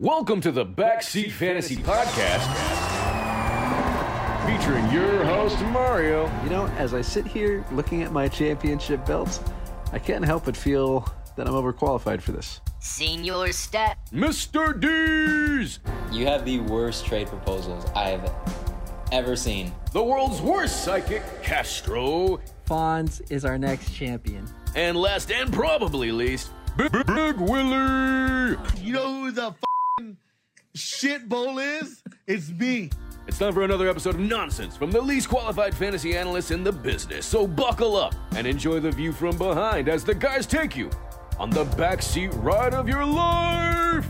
Welcome to the Backseat Fantasy Podcast, featuring your host, Mario. You know, as I sit here looking at my championship belts, I can't help but feel that I'm overqualified for this. Senior step. Mr. D's, You have the worst trade proposals I've ever seen. the world's worst psychic, Castro, Fonz is our next champion. and last and probably least, Big, Big Willie. You know who the f***ing shit bowl is? It's me. It's time for another episode of nonsense from the least qualified fantasy analysts in the business. So buckle up and enjoy the view from behind as the guys take you on the backseat ride of your life.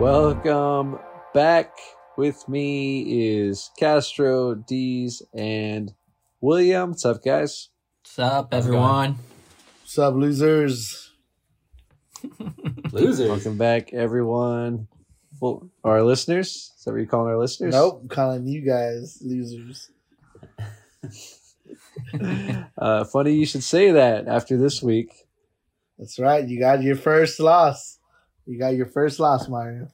Welcome back. With me is Castro, Dees, and William. What's up, guys? What's up, everyone? What's up, losers? Losers. Welcome back, everyone. Well, our listeners. Is that what you're calling our listeners? Nope, I'm calling you guys losers. Uh, funny you should say that after this week. That's right. You got your first loss. You got your first loss, Mario.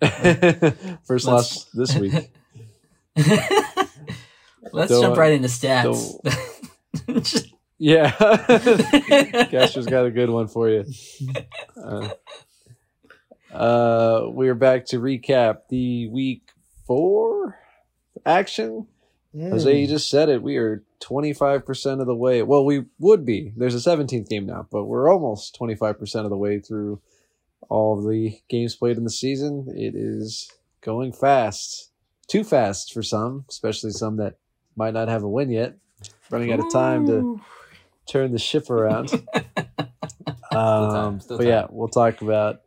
First Let's- loss this week. Let's Don't- jump right into stats. Yeah. Castro's got a good one for you. Uh, uh, we're back to recap the week four action. Mm. Jose, you just said it. We are 25% of the way. Well, we would be. There's a 17th game now, but we're almost 25% of the way through all the games played in the season. It is going fast. Too fast for some, especially some that might not have a win yet. Running out of time to turn the ship around. Um, still but yeah, we'll talk about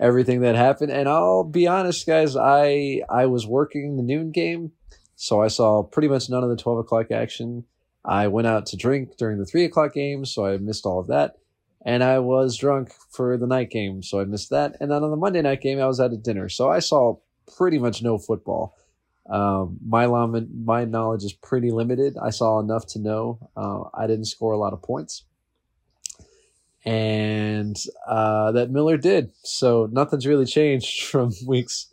everything that happened. And I'll be honest, guys, I I was working the noon game, so I saw pretty much none of the twelve o'clock action. I went out to drink during the three o'clock game, so I missed all of that. And I was drunk for the night game, so I missed that. And then on the Monday night game, I was at a dinner, so I saw pretty much no football. Um, my my knowledge is pretty limited. I saw enough to know uh, I didn't score a lot of points and uh, that Miller did. So nothing's really changed from weeks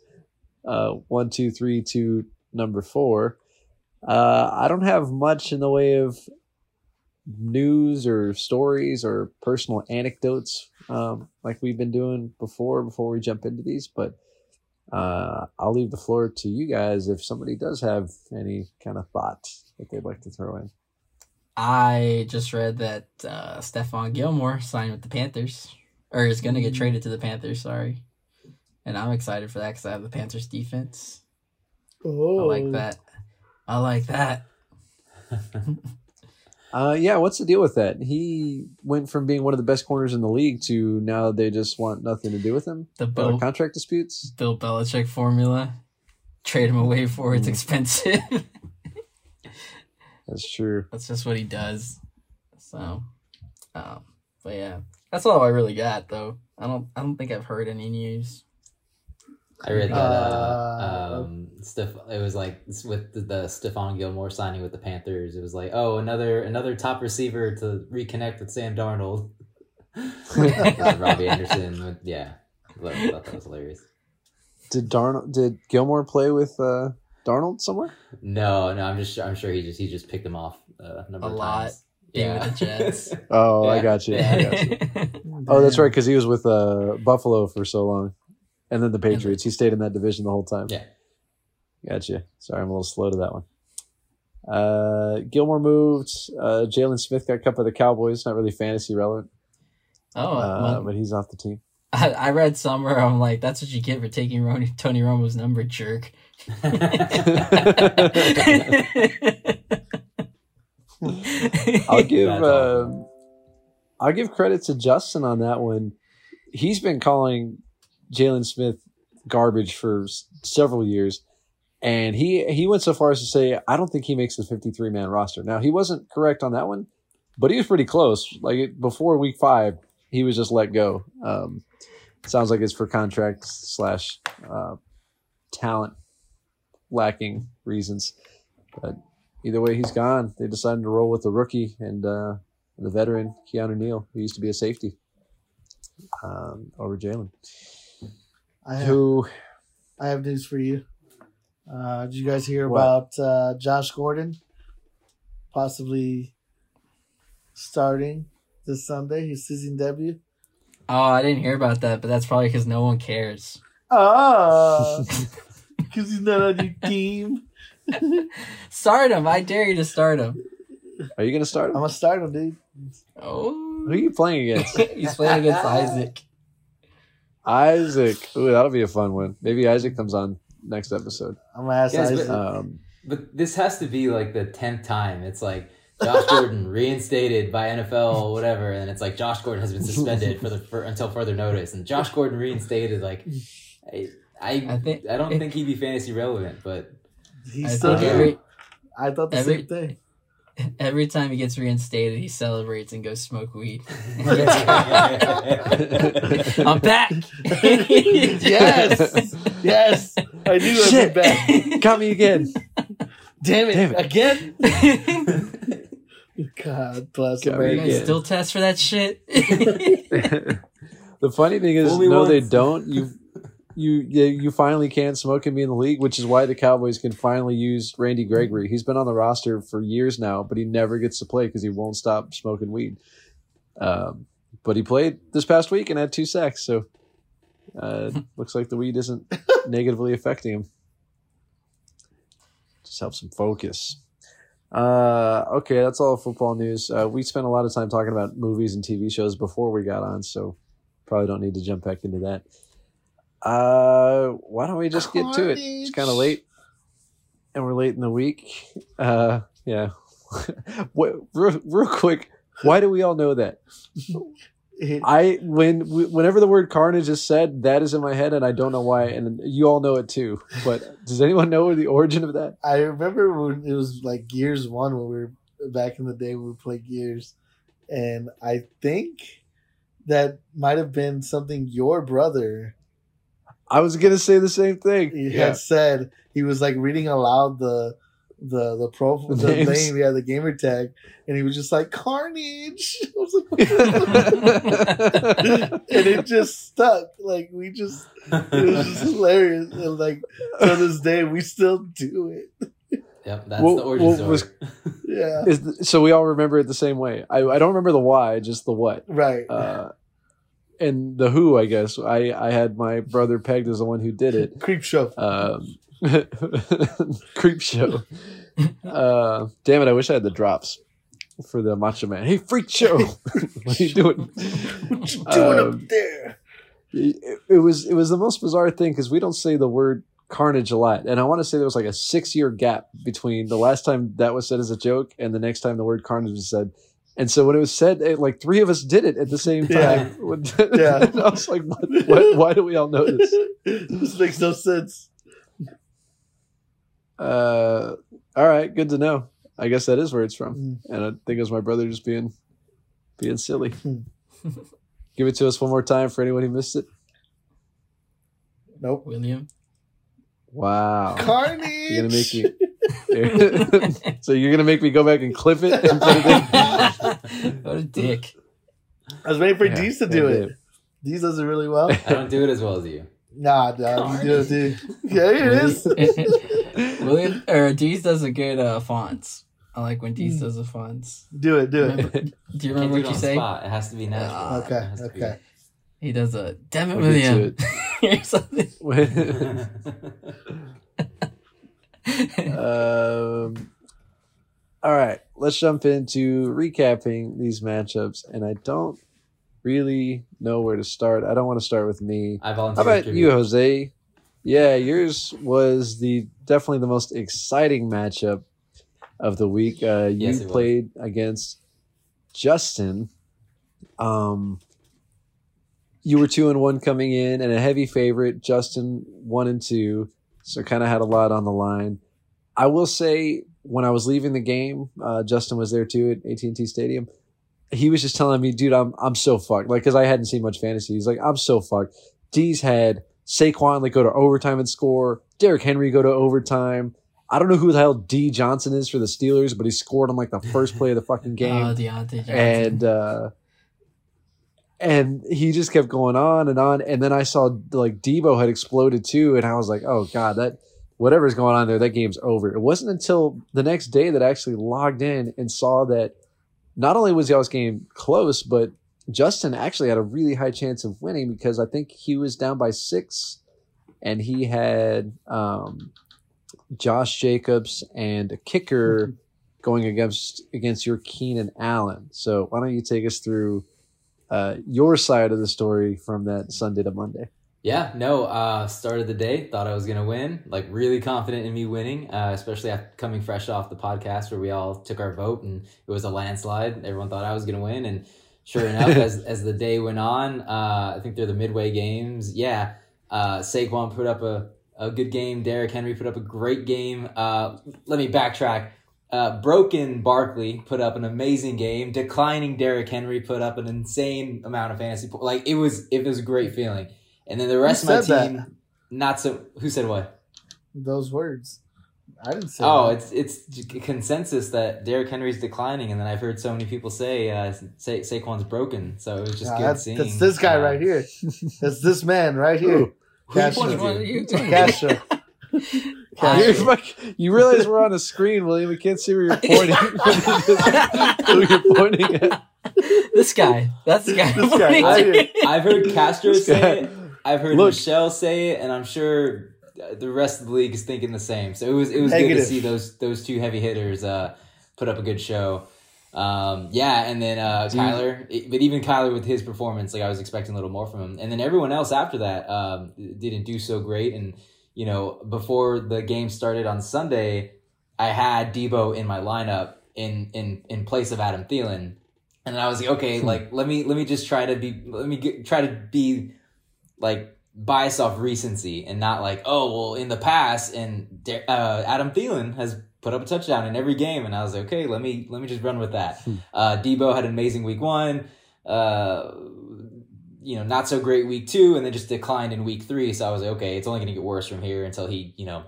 uh, one, two, three to number four. Uh, I don't have much in the way of news or stories or personal anecdotes um, like we've been doing before before we jump into these, but uh, I'll leave the floor to you guys if somebody does have any kind of thought that they'd like to throw in. I just read that uh, Stephon Gilmore signed with the Panthers, or is going to get traded to the Panthers. Sorry, and I'm excited for that because I have the Panthers defense. Oh, I like that. I like that. Uh, yeah, what's the deal with that? He went from being one of the best corners in the league to now they just want nothing to do with him. The Uh, Bill contract disputes. Bill Belichick formula. Trade him away for it's Mm. expensive. That's true. That's just what he does. So, um, but yeah, that's all I really got though. I don't, I don't think I've heard any news. I read that. Uh, Uh, um, Steph, it was like with the, the Stephon Gilmore signing with the Panthers. It was like, oh, another another top receiver to reconnect with Sam Darnold. And Robbie Anderson. Yeah, I thought that was hilarious. Did Darnold? Did Gilmore play with uh, Darnold somewhere? No, no, I'm just I'm sure he just he just picked him off uh, a number A of lot. times. Being with the Jets. Oh, I got you. I got you. Oh, that's right, because he was with uh, Buffalo for so long, and then the Patriots. He stayed in that division the whole time. Yeah. Gotcha. Sorry, I'm a little slow to that one. Uh, Gilmore moved. Uh, Jaylon Smith got cut by the Cowboys. Not really fantasy relevant, Oh, uh, well, but he's off the team. I, I read somewhere. I'm like, that's what you get for taking Ron- Tony Romo's number, jerk. I'll give uh. I'll give credit to Justin on that one. He's been calling Jaylon Smith garbage for s- several years, and he he went so far as to say I don't think he makes the 53 man roster. Now he wasn't correct on that one, but he was pretty close. Like before week five, he was just let go. Um, sounds like it's for contract slash uh, talent lacking reasons. But either way, he's gone. They decided to roll with the rookie and uh, the veteran Keanu Neal, who used to be a safety um, over Jaylon. I have, Who I have news for you. Uh, did you guys hear What? about uh, Josh Gordon possibly starting this Sunday? His season debut. Oh, I didn't hear about that, but that's probably because no one cares. Oh, because he's not on your team. Start him. I dare you to start him. are you going to start? Him? I'm gonna start him, dude. Oh, Who are you playing against? he's playing against Isaac. Isaac. Ooh, that'll be a fun one. Maybe Isaac comes on next episode. I'm gonna ask Yes, but- Isaac. Um, But this has to be like the tenth time. It's like Josh Gordon reinstated by NFL, whatever, and it's like Josh Gordon has been suspended for the for, until further notice, and Josh Gordon reinstated. Like, I, I, I think I don't think he'd be fantasy relevant, but he's I still think here. every I thought the every- same thing. every time he gets reinstated, he celebrates and goes smoke weed. I'm back. yes, yes. I knew I'd be back. got me again. Damn it, Damn it. again. God bless Got me You America. guys still test for that shit? the funny thing is, Only no, they don't. You, you, you finally can't smoke and be in the league, which is why the Cowboys can finally use Randy Gregory. He's been on the roster for years now, but he never gets to play because he won't stop smoking weed. Um, but he played this past week and had two sacks, so uh, looks like the weed isn't negatively affecting him. Just helps him focus. Uh, okay, that's all football news. Uh, we spent a lot of time talking about movies and TV shows before we got on, so probably don't need to jump back into that. Uh, why don't we just get to it? It's kind of late, and we're late in the week. Uh, yeah. what, real, real quick, why do we all know that? I when whenever the word carnage is said, that is in my head, and I don't know why. And you all know it too. But does anyone know the origin of that? I remember when it was like Gears One when we were back in the day when we played Gears, and I think that might have been something your brother I was gonna say the same thing. he Yeah. had said. He was like reading aloud the the the profile The the names. name, yeah, the gamer tag, and he was just like Carnage. I was like, what the fuck? and it just stuck. Like we just, it was just hilarious. And like to this day, we still do it. yep, that's Well- the origin well, story. was- Yeah, Is th- so we all remember it the same way. I, I don't remember the why, just the what. right. Uh, and the who, I guess. I, I had my brother pegged as the one who did it. Creep show. Um, creep show. Uh, damn it! I wish I had the drops for the Macho Man. Hey, freak show! what are you doing? What you doing Um, up there? it, it was it was the most bizarre thing because we don't say the word carnage a lot and i want to say there was like a six year gap between the last time that was said as a joke and the next time the word carnage was said and so when it was said it, like three of us did it at the same time Yeah. and i was like what, what, why do we all know this this makes no sense. uh all right good to know i guess that is where it's from Mm. and i think it was my brother just being being silly Hmm. give it to us one more time for anyone who missed it Nope. William. wow Carnage. You're gonna make me. so you're gonna make me go back and clip it and put it in. what a dick. I was waiting for Yeah, Deez to do yeah. it. Deez does it really well. I don't do it as well as you. Nah, nah, you do it, dude. Yeah, it is. William or Deez does a good uh, fonts. I like when Hmm. Deez does the fonts. Do it, do it. Remember, do you remember do what you on say? spot. It has to be natural. Ah, Okay, It has to be. okay. He does a damn it, I'll get to William. or something. Um, all right, let's jump into recapping these matchups, and I don't really know where to start. I don't want to start with me. I volunteer. How about you, Jose? Yeah, yours was the definitely the most exciting matchup of the week. Uh, you Yes, it was. played against Justin. Um, you were two and one coming in, and a heavy favorite. Justin one and two, so kind of had a lot on the line. I will say, when I was leaving the game, uh, Justin was there too at AT and T Stadium. He was just telling me, "Dude, I'm I'm so fucked." Like, because I hadn't seen much fantasy. He's like, "I'm so fucked." D's had Saquon like go to overtime and score. Derrick Henry go to overtime. I don't know who the hell D Johnson is for the Steelers, but he scored on like the first play of the fucking game. Oh, Diontae Johnson. and uh and he just kept going on and on. And then i saw like deebo had exploded too. And i was like oh god that whatever's going on there that game's over. It wasn't until the next day that i actually logged in and saw that not only was y'all's game close but justin actually had a really high chance of winning because i think he was down by six and he had um josh jacobs and a kicker going against against your Keenan Allen. So why don't you take us through uh, your side of the story from that Sunday to Monday? Yeah, no, uh, started the day, thought I was going to win, like really confident in me winning, uh, especially after coming fresh off the podcast where we all took our vote and it was a landslide. Everyone thought I was going to win. And sure enough, as, as the day went on, uh, I think they're the midway games. Yeah, uh, Saquon put up a, a good game. Derrick Henry put up a great game. Uh, let me backtrack. Uh, broken Barkley put up an amazing game. Declining Derrick Henry put up an insane amount of fantasy. Po- like it was, it was a great feeling. And then the rest of my team, that? not so. Who said what? Those words. I didn't say. Oh, that. it's it's consensus that Derrick Henry's declining, and then I've heard so many people say uh, Sa- Saquon's broken. So it was just Nah, good that's, seeing. that's this guy uh, right here. That's this man right here. Who? Who Castro. one to? you? Castro. I- You're fuck- you realize we're on a screen, William. We can't see where you're pointing. who you're pointing at. this guy. That's the guy. This guy pointing right to. here. I've heard Castro This say guy- it. I've heard Look. Michelle say it, and I'm sure uh, the rest of the league is thinking the same. So it was it was good to see those those two heavy hitters uh, put up a good show. Um, yeah, and then uh, Dude. Kyler, it- but even Kyler with his performance, like I was expecting a little more from him. And then everyone else after that um, didn't do so great. And you know, before the game started on Sunday, I had Deebo in my lineup in in in place of Adam Thielen, and I was like, okay, like let me let me just try to be let me get, try to be like bias off recency and not like oh well in the past and uh, Adam Thielen has put up a touchdown in every game and I was like okay let me let me just run with that. Uh, Deebo had an amazing week one. Uh, you know, not so great week two, and then just declined in week three. So I was like, okay, it's only going to get worse from here until he, you know,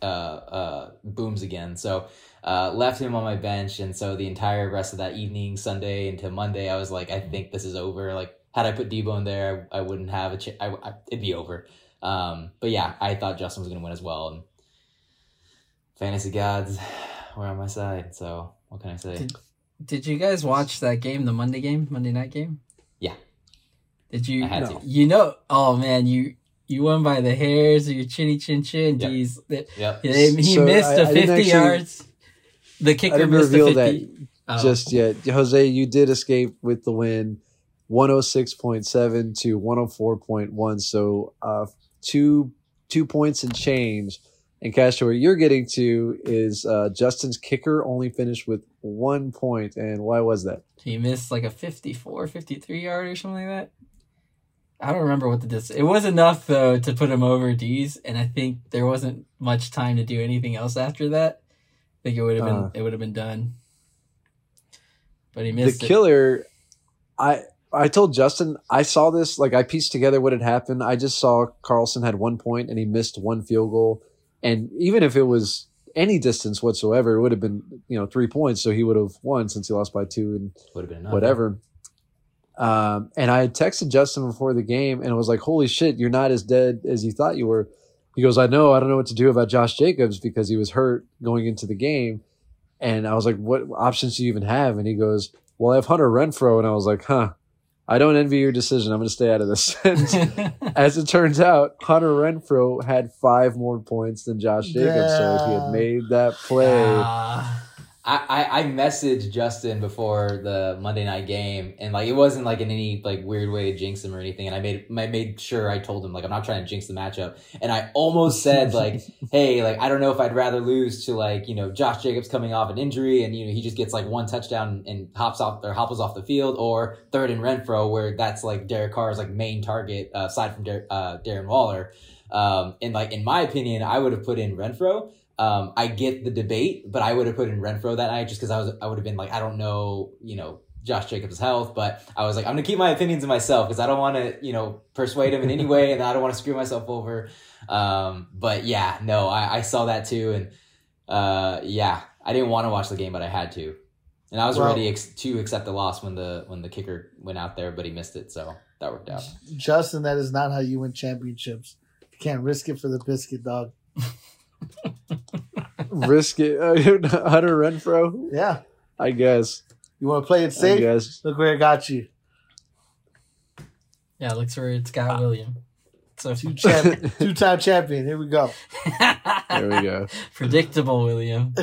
uh, uh, booms again. So uh, left him on my bench, and so the entire rest of that evening, Sunday into Monday, I was like, I think this is over. Like, had I put Deebo in there, I, I wouldn't have a chance. I, I, it'd be over. Um, but yeah, I thought Justin was going to win as well, and fantasy gods were on my side. So what can I say? Did- Did you guys watch that game, the Monday game, Monday night game? Yeah. Did you? I had No. to. You know, oh man, you you won by the hairs of your chinny chin chin. Yep. Jeez, That- Yep. he he So missed I- a I didn't fifty actually- yards. The I kicker didn't missed a reveal that fifty. Oh. just yet. Jose, you did escape with the win, one hundred six point seven to one hundred four point one. So uh, two two points and change. And Castro, where you're getting to is uh, Justin's kicker only finished with one point, and why was that? He missed like a 54, 53 yard or something like that. I don't remember what the distance. It was enough though to put him over D's, and I think there wasn't much time to do anything else after that. I think it would have been Uh. it would have been done. But he the missed it. killer i i told justin i saw this like i pieced together what had happened i just saw carlson had one point and he missed one field goal and even if it was any distance whatsoever it would have been you know three points so he would have won since he lost by two and Would have been enough. whatever um, and i had texted justin before the game and I was like holy shit you're not as dead as you thought you were. He goes i know i don't know what to do about josh jacobs because he was hurt going into the game. And i was like what options do you even have? And he goes well i have hunter renfrow. And i was like huh i don't envy your decision. I'm going to stay out of this. And as it turns out hunter renfrow had five more points than josh jacobs so if he had made that play. Ah. I, I, I messaged Justin before the Monday night game, and like it wasn't like in any like weird way to jinx him or anything. And I made I made sure I told him like I'm not trying to jinx the matchup. And I almost said like, hey, like I don't know if I'd rather lose to like you know Josh Jacobs coming off an injury and you know he just gets like one touchdown and hops off or hopples off the field, or third and Renfrow where that's like Derek Carr's like main target uh, aside from Der- uh, Darren Waller. Um, and like in my opinion, I would have put in Renfrow. Um, I get the debate, but I would have put in Renfrow that night just because I was I would have been like I don't know, you know, Josh Jacobs' health, but I was like, I'm gonna keep my opinions to myself because I don't want to, you know, persuade him in any way, and I don't want to screw myself over. Um, but yeah, no, I, I saw that too, and uh, yeah, I didn't want to watch the game, but I had to, and I was Well- ready ex- to accept the loss when the when the kicker went out there, but he missed it, so that worked out. Justin, that is not how you win championships. You can't risk it for the biscuit, dog. Risk it, uh, Hunter Renfrow. Yeah. I guess. You want to play it I safe? guess. Look where it got you. Yeah, looks where it's got William. So Two champ, two time champion. Here we go. There we go. predictable, William.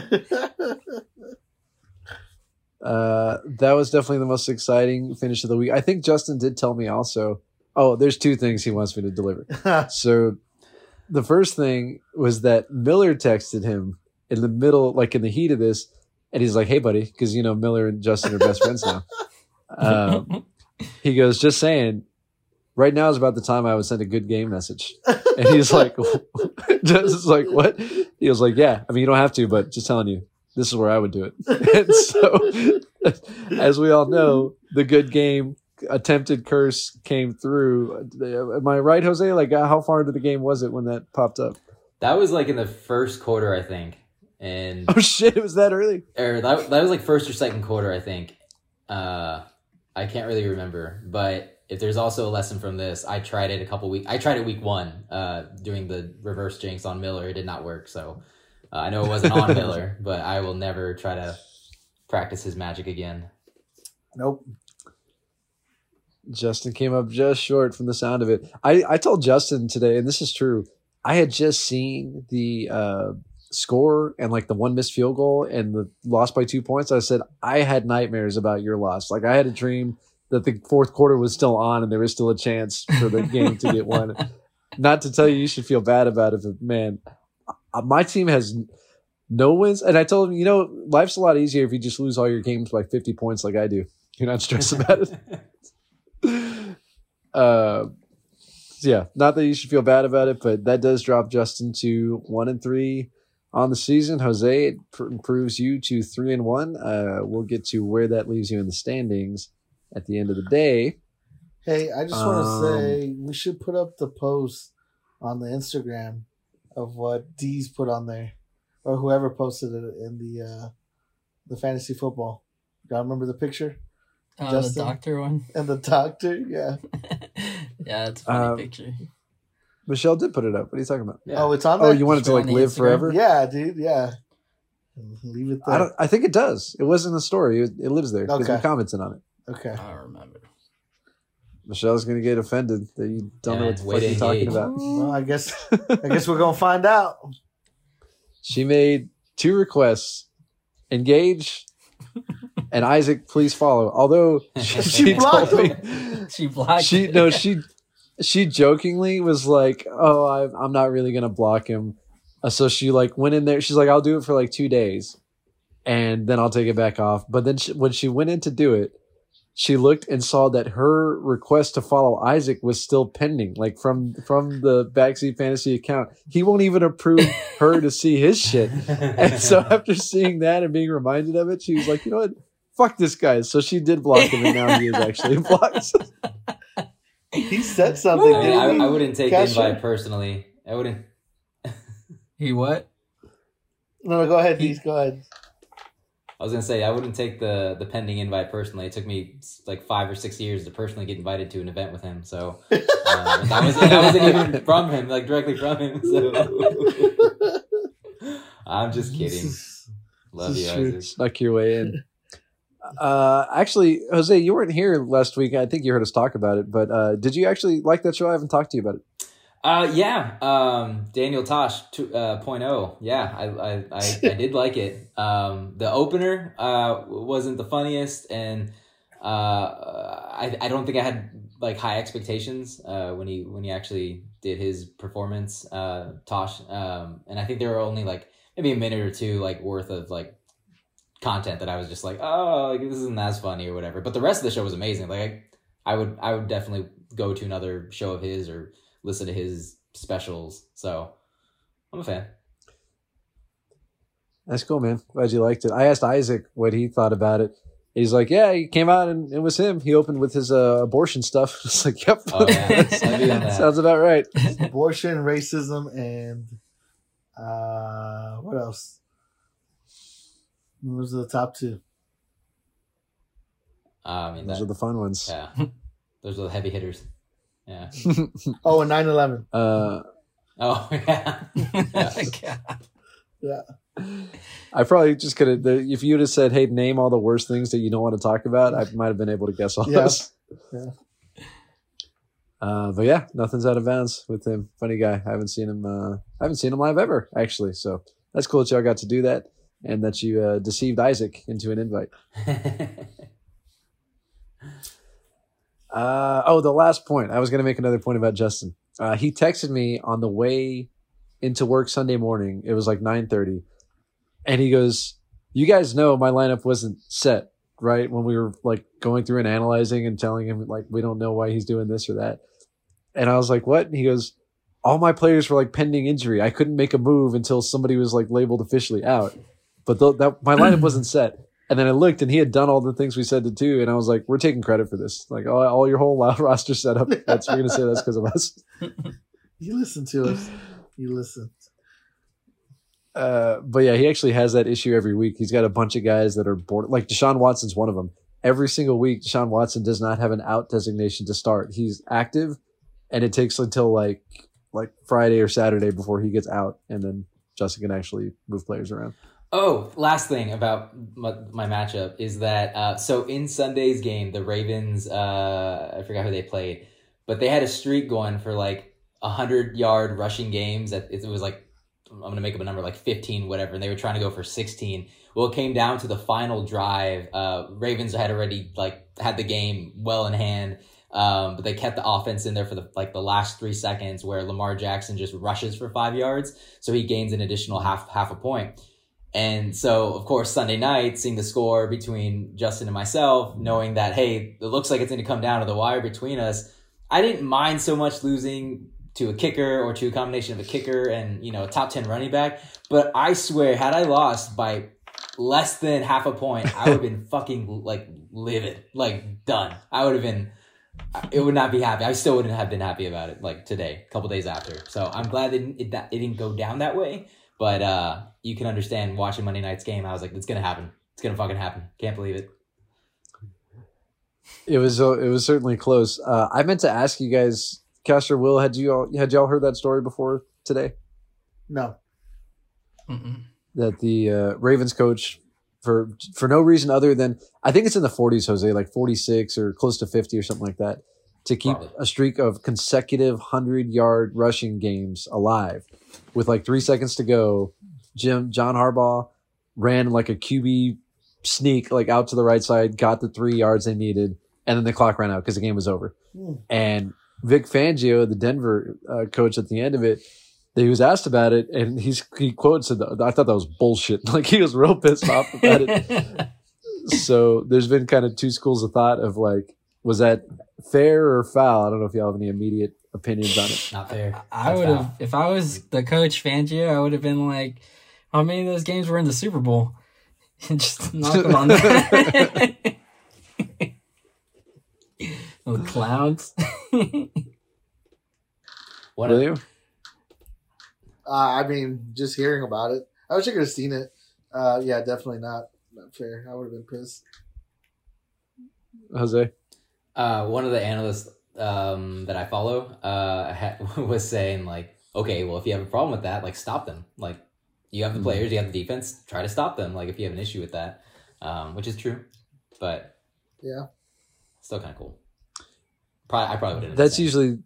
Uh, that was definitely the most exciting finish of the week. I think Justin did tell me also. Oh, there's two things he wants me to deliver. So the first thing was that Miller texted him in the middle, like in the heat of this, and he's like, "Hey, buddy," because you know Miller and Justin are best friends now. Um, he goes, "Just saying, right now is about the time I would send a good game message." And he's like, "Just like what?" He was like, "Yeah, I mean, you don't have to, but just telling you, this is where I would do it." and so, as we all know, the good game attempted curse came through. Am I right, Jose? Like, uh, how far into the game was it when that popped up? That was like in the first quarter, I think, and Oh shit! It was that early. or that that was like first or second quarter, I think. Uh, I can't really remember, but if there's also a lesson from this, I tried it a couple weeks. I tried it week one, uh, doing the reverse jinx on Miller. It did not work, so uh, I know it wasn't on Miller, but I will never try to practice his magic again. nope. Justin came up just short from the sound of it. I, I told Justin today, and this is true. I had just seen the uh, score and like the one missed field goal and the loss by two points. I said I had nightmares about your loss. Like I had a dream that the fourth quarter was still on and there was still a chance for the game to get won. Not to tell you you should feel bad about it, but man, uh, my team has no wins. And I told him, you know, life's a lot easier if you just lose all your games by 50 points like I do. You're not stressed about it. uh, yeah, not that you should feel bad about it, but that does drop Justin to one and three on the season. Jose it pr- improves you to three and one. Uh, we'll get to where that leaves you in the standings at the end of the day. Hey, I just want to Um, say we should put up the post on the Instagram of what D's put on there, or whoever posted it in the uh, the fantasy football. Y'all remember the picture Oh, the doctor one. and the doctor? Yeah. yeah, it's a funny Um, picture. Michelle did put it up. What are you talking about? Yeah. Oh, it's on Oh, you want it to like live Instagram? forever? Yeah, dude. Yeah. Leave it there. I don't. I think it does. It wasn't a story. It, it lives there because Okay. we commented on it. okay. I don't remember. Michelle's gonna get offended that you don't Yeah, know what the fuck you're talking about. Well, I guess I guess we're gonna find out. She made two requests: engage and Isaac, please follow. Although she, She blocked me, She blocked. she no, she she jokingly was like, "Oh, I, I'm not really gonna block him." Uh, so she like went in there. She's like, "I'll do it for like two days, and then I'll take it back off." But then she, when she went in to do it, she looked and saw that her request to follow Isaac was still pending, like from from the backseat fantasy account. He won't even approve her to see his shit. And so after seeing that and being reminded of it, she was like, you know what? Fuck this guy. So she did block him, and now he is actually blocked. He said something. I, mean, I. I wouldn't take the Casher? invite personally. I wouldn't. He what? No, no, go ahead, D's. Go ahead. I was gonna say I wouldn't take the the pending invite personally. It took me like five or six years to personally get invited to an event with him. So um, that was that wasn't even from him, like directly from him. So I'm just kidding. Love you, is true. Isaac. Snuck your way in. Uh, actually, Jose, you weren't here last week. I think you heard us talk about it, but uh, did you actually like that show? I haven't talked to you about it. Uh, yeah. Um, Daniel Tosh two, uh, point oh. Yeah, I, I, I, I did like it. Um, the opener uh, wasn't the funniest, and uh, I, I don't think I had like high expectations uh, when he when he actually did his performance. Uh, Tosh, um, and I think there were only like maybe a minute or two like worth of like content that I was just like, oh, like, this isn't as funny or whatever. But the rest of the show was amazing. Like I, I would I would definitely go to another show of his or listen to his specials. So I'm a fan. That's cool, man. Glad you liked it. I asked Isaac what he thought about it, He's like, yeah, he came out and it was him. He opened with his uh, abortion stuff. It's like, yep, Oh, yeah. Heavy on that. sounds about right. Abortion, racism, and uh, what else? Those are the top two. Uh, I mean, Those that, are the fun ones. yeah, those are the heavy hitters. Yeah. Oh, and 9 11. Uh, Oh yeah. Yeah. I probably just could have. If you'd have said, "Hey, name all the worst things that you don't want to talk about," I might have been able to guess all Yeah. those. Yeah. Uh, but yeah, nothing's out of bounds with him. Funny guy. I haven't seen him. Uh, I haven't seen him live ever, actually. So that's cool that y'all got to do that, and that you uh, deceived Isaac into an invite. Uh, oh, the last point. I was going to make another point about Justin. Uh, he texted me on the way into work Sunday morning. It was like nine thirty, and he goes, "You guys know my lineup wasn't set, right? When we were like going through and analyzing and telling him like we don't know why he's doing this or that." And I was like, "What?" And he goes, "All my players were like pending injury. I couldn't make a move until somebody was like labeled officially out, but th- that my lineup wasn't set." And then I looked, and he had done all the things we said to do, and I was like, "We're taking credit for this. Like all, all your whole loud roster setup. That's you're gonna say that's because of us." You listen to us. You listen. Uh, but yeah, he actually has that issue every week. He's got a bunch of guys that are bored. Like Deshaun Watson's one of them. Every single week, Deshaun Watson does not have an out designation to start. He's active, and it takes until like like Friday or Saturday before he gets out, and then Justin can actually move players around. Oh, last thing about my, my matchup is that uh, so in Sunday's game, the Ravens, uh, I forgot who they played, but they had a streak going for like a hundred yard rushing games. It was like I'm gonna make up a number like 15, whatever, and they were trying to go for 16. Well, it came down to the final drive. Uh, Ravens had already like had the game well in hand. Um, but they kept the offense in there for the like the last three seconds where Lamar Jackson just rushes for five yards, so he gains an additional half half a point. And so, of course, Sunday night, seeing the score between Justin and myself, knowing that, hey, it looks like it's going to come down to the wire between us, I didn't mind so much losing to a kicker or to a combination of a kicker and, you know, a top 10 running back. But I swear, had I lost by less than half a point, I would have been fucking like livid, like done. I would have been, it would not be happy. I still wouldn't have been happy about it like today, a couple days after. So I'm glad it, it, that it didn't go down that way. But uh, you can understand watching Monday night's game. I was like, it's gonna happen. It's gonna fucking happen. Can't believe it. It was uh, it was certainly close. Uh, I meant to ask you guys, Castro Will, had you all had y'all heard that story before today? No. Mm-mm. that the uh, Ravens coach for for no reason other than I think it's in the 40s, Jose, like 46 or close to 50 or something like that, to keep Probably. a streak of consecutive hundred yard rushing games alive, with like three seconds to go. Jim John Harbaugh ran like a QB sneak like out to the right side, got the three yards they needed, and then the clock ran out because the game was over. Hmm. And Vic Fangio, the Denver uh, coach, at the end of it, he was asked about it, and he's he quotes it. I thought that was bullshit. Like he was real pissed off about it. So there's been kind of two schools of thought of like, was that fair or foul? I don't know if y'all have any immediate opinions on it. Not fair. I That's would have, if I was the coach Fangio, I would have been like, how many of those games were in the Super Bowl? And just knock them on the Little clowns. What Will you? Uh, I mean, just hearing about it. I wish I could have seen it. Uh, yeah, definitely not not fair. I would have been pissed. Jose? Uh, one of the analysts um, that I follow uh, ha- was saying like, okay, well, if you have a problem with that, like, stop them. Like, you have the Mhm. players, you have the defense, try to stop them. Like, if you have an issue with that, um, which is true, but Yeah. still kind of cool. Probably, I probably would. That's usually.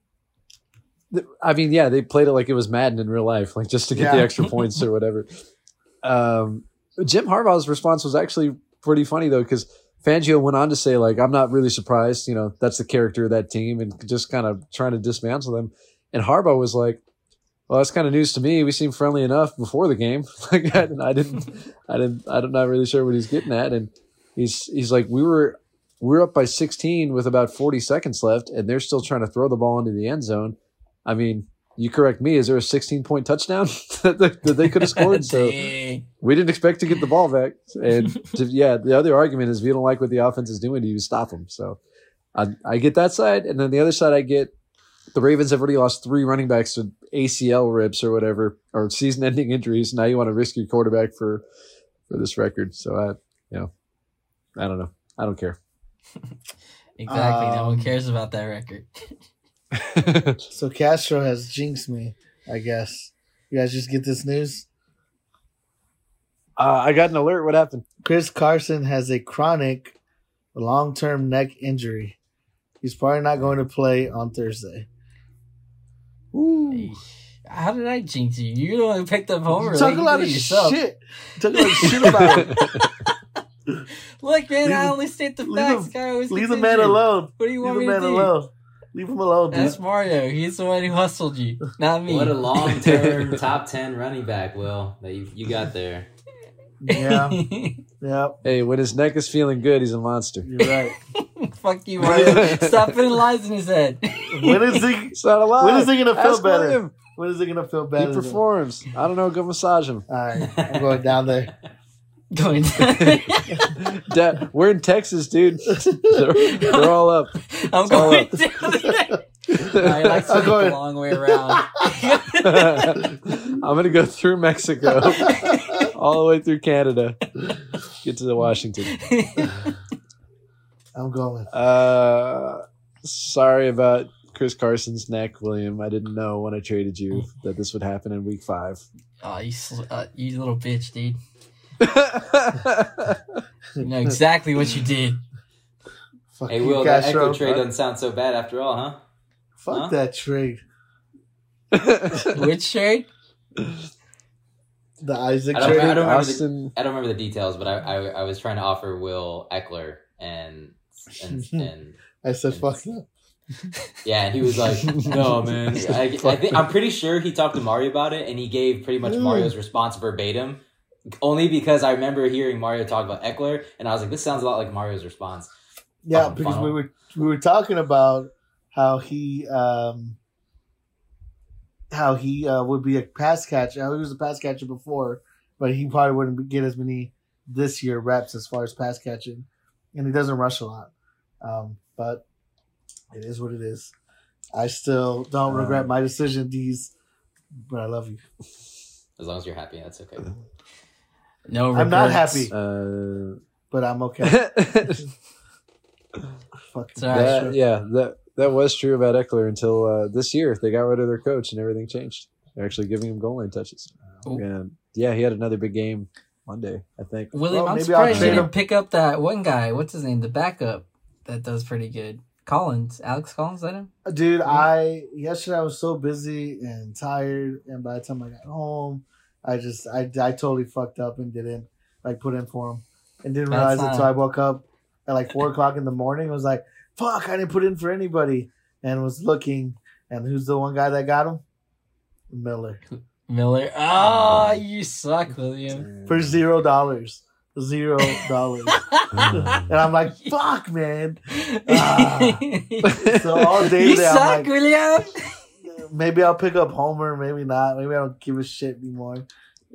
I mean, yeah, they played it like it was Madden in real life, like just to get the extra points or whatever. Um, Jim Harbaugh's response was actually pretty funny though, because Fangio went on to say, like, I'm not really surprised. You know, that's the character of that team, and just kind of trying to dismantle them. And Harbaugh was like, "Well, that's kind of news to me. We seemed friendly enough before the game. like, I, I didn't, I didn't, I'm not really sure what he's getting at." And he's he's like, "We were." We're up by 16 with about 40 seconds left, and they're still trying to throw the ball into the end zone. I mean, you correct me. Is there a 16 point touchdown that they, that they could have scored? so we didn't expect to get the ball back. And to, yeah, the other argument is if you don't like what the offense is doing, do you stop them. So I, I get that side, and then the other side, I get the Ravens have already lost three running backs to ACL rips or whatever, or season-ending injuries. Now you want to risk your quarterback for for this record. So I, you know, I don't know. I don't care. Exactly. no one Um, cares about that record. So Castro has jinxed me, I guess. You guys just get this news? Uh, I got an alert. What happened? Chris Carson has a chronic long term neck injury. He's probably not going to play on Thursday. Eesh. How did I jinx you? You're the one who picked up Homer. You talk like a lot of yourself. shit. You talk a lot of shit about him. Look, man, Leave I only state the leave facts. him- Guy always Leave the man injured. alone. What do you Leave want the me man to do? alone. Leave him alone, dude. That's Mario. He's the one who hustled you, not me. What a long term top ten running back, Will, that you, you got there. Yeah, yeah, Hey, when his neck is feeling good, he's a monster. you're right. Fuck you, Mario. Stop putting lies in his head. When is he? It's not a lie. When is he gonna feel Ask better? William. When is he gonna feel better? He better? performs. I don't know. Go massage him. All right, I'm going down there. Going Dad, we're in Texas, dude. They're, they're all up. I'm all going up. down. I like to I'm take going- the long way around. I'm gonna go through Mexico, all the way through Canada, get to the Washington. I'm going. Uh, sorry about Chris Carson's neck, William. I didn't know when I traded you that this would happen in week five. oh, you, sl- uh, you little bitch, dude. You know exactly what you did. Fuck Hey, Will, that Echo trade doesn't sound so bad after all, huh? Fuck Huh? that trade. Which trade? The Isaac I don't- trade. I don't remember the- I don't remember the details, but I, I, I was trying to offer Will Ekeler and and and I said fuck that. yeah, and he was like, "No, man." I, I think I'm pretty sure he talked to Mario about it, and he gave pretty much. Mario's response verbatim. Only because I remember hearing Mario talk about Ekeler, and I was like, "This sounds a lot like Mario's response." Yeah, Fucking because we were we were talking about how he um how he uh, would be a pass catcher. How he was a pass catcher before, but he probably wouldn't get as many this year reps as far as pass catching, and he doesn't rush a lot. Um, but it is what it is. I still don't regret Um, my decision, D's, but I love you. As long as you're happy, that's okay. No, I'm not happy. uh, But I'm okay. Fucking It's all right. that, yeah, that that was true about Ekeler until uh, this year. They got rid of their coach and everything changed. They're actually giving him goal line touches. Ooh. And yeah, he had another big game Monday, I think. William, Well, I'm maybe surprised you didn't him. pick up that one guy. What's his name? The backup that does pretty good. Collins, Alex Collins, is that him? Dude, I yesterday I was so busy and tired, and by the time I got home, I just I, I totally fucked up and didn't like put in for him, and didn't That's realize it not- until I woke up at like four o'clock in the morning. I was like, "Fuck, I didn't put in for anybody," and was looking, and who's the one guy that got him? Miller Miller. Oh, you suck, William. for zero dollars, zero dollars, and I'm like, "Fuck, man." Ah. So all day you today, I'm suck, like- William. Maybe I'll pick up Homer, maybe not. Maybe I don't give a shit anymore.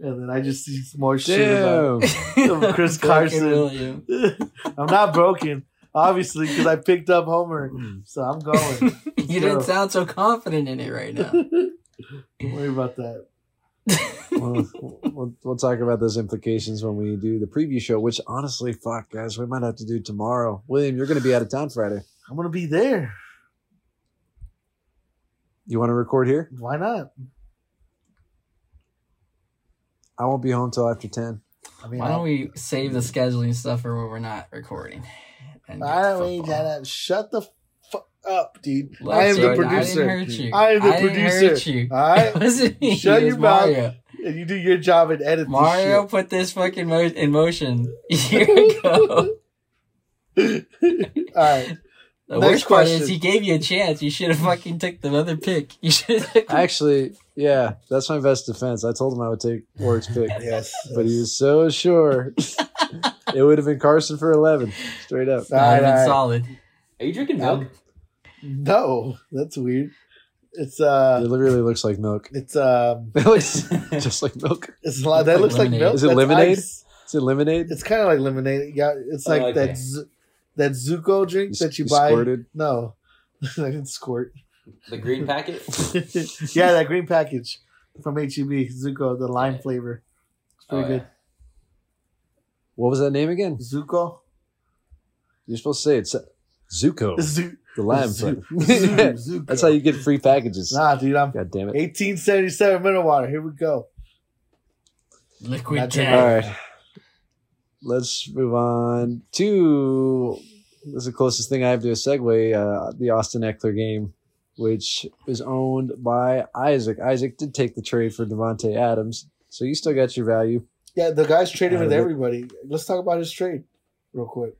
And then I just see some more shit about Chris Carson. I'm not broken, obviously, because I picked up Homer. Mm. So I'm going. You didn't sound so confident in it right now. Don't worry about that. we'll, we'll, we'll talk about those implications when we do the preview show, which honestly, fuck, guys, we might have to do tomorrow. William, you're going to be out of town Friday. I'm gonna be there. You want to record here? Why not? I won't be home till after 10. I mean, Why don't I, we save the scheduling stuff for when we're not recording? And I to don't mean, football. Janet, shut the fuck up, dude. Look, I am the dude, I producer. didn't hurt you. I am the didn't producer. hurt you. All right? It. Shut your was mouth. And you do your job and edit Mario this put this fucking mo- in motion a year ago. All right. The Next worst part is he gave you a chance. You should have fucking took the other pick. You should have. Actually, yeah, that's my best defense. I told him I would take Warwick's pick, Yes. but he was so sure. it would have been Carson for 11, straight up. All right, been all right. solid. Are you drinking Um, milk? No, that's weird. It's uh, It literally looks like milk. it's um, It looks just like milk. it's a lot. That Looks looks like like milk. Is it That's lemonade? ice. Is it lemonade? It's kind of like lemonade. Yeah, it's Oh, like okay. that Z- that Zuko drink You- that you, you buy. squirted? No, I didn't squirt. The green packet. yeah, that green package from HEB Zuko, the lime Yeah. flavor. It's Oh, pretty yeah. What was that name again? Zuko. You're supposed to say it's Zuko, Zu- the lime Zu- flavor. Zu- Zuko. That's how you get free packages. Nah, dude, I'm God damn it. 1877 mineral water. Here we go. Liquid drink. All right. Let's move on to this is the closest thing I have to a segue. Uh, the Austin Ekeler game, which is owned by Isaac. Isaac did take the trade for Davante Adams, so you still got your value. Yeah, the guy's trading with of it. everybody. Let's talk about his trade real quick.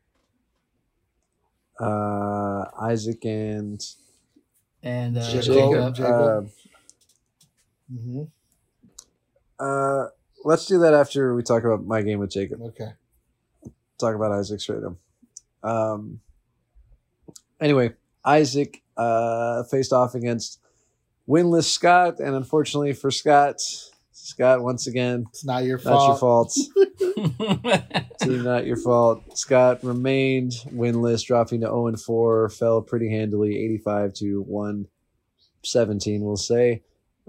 Uh, Isaac and And uh, Jacob. Jacob. Jacob. Uh, hmm uh, let's do that after we talk about my game with Jacob. Okay. Talk about Isaac's right now. Um, anyway, Isaac uh, faced off against winless Scott, and unfortunately for Scott, Scott once again, It's not your not fault. your fault. Team, not your fault. Scott remained winless, dropping to 0 and 4, fell pretty handily, 85 to 117, we'll say.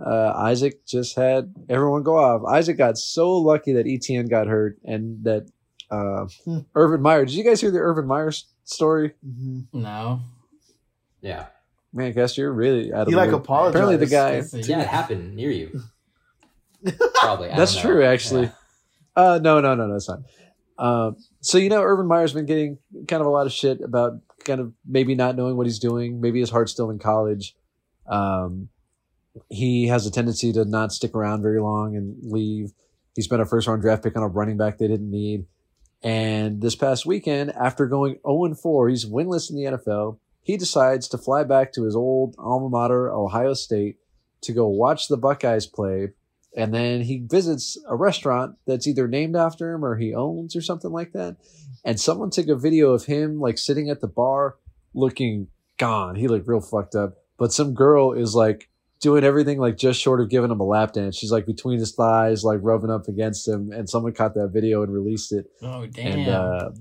Uh, Isaac just had everyone go off. Isaac got so lucky that ETN got hurt and that uh, Hmm. Urban Meyer. Did you guys hear the Urban Meyer s- story? hmm no. Yeah. Man, I guess you're really out of He the like loop. apologized. Apparently, the guy. That's- Yeah, it happened near you. Probably. I That's know. true, actually. Yeah. Uh, no, no, no, no, it's not. Um, so you know, Urban Meyer's been getting kind of a lot of shit about kind of maybe not knowing what he's doing. Maybe his heart's still in college. Um, he has a tendency to not stick around very long and leave. He spent a first round draft pick on a running back they didn't need. And this past weekend, after going 0 4, he's winless in the NFL. He decides to fly back to his old alma mater, Ohio State, to go watch the Buckeyes play and then he visits a restaurant that's either named after him or he owns or something like that. And someone took a video of him like sitting at the bar looking gone. He looked real fucked up. But some girl is like doing everything like just short of giving him a lap dance. She's like between his thighs, like rubbing up against him. And someone caught that video and released it. Oh damn. And uh,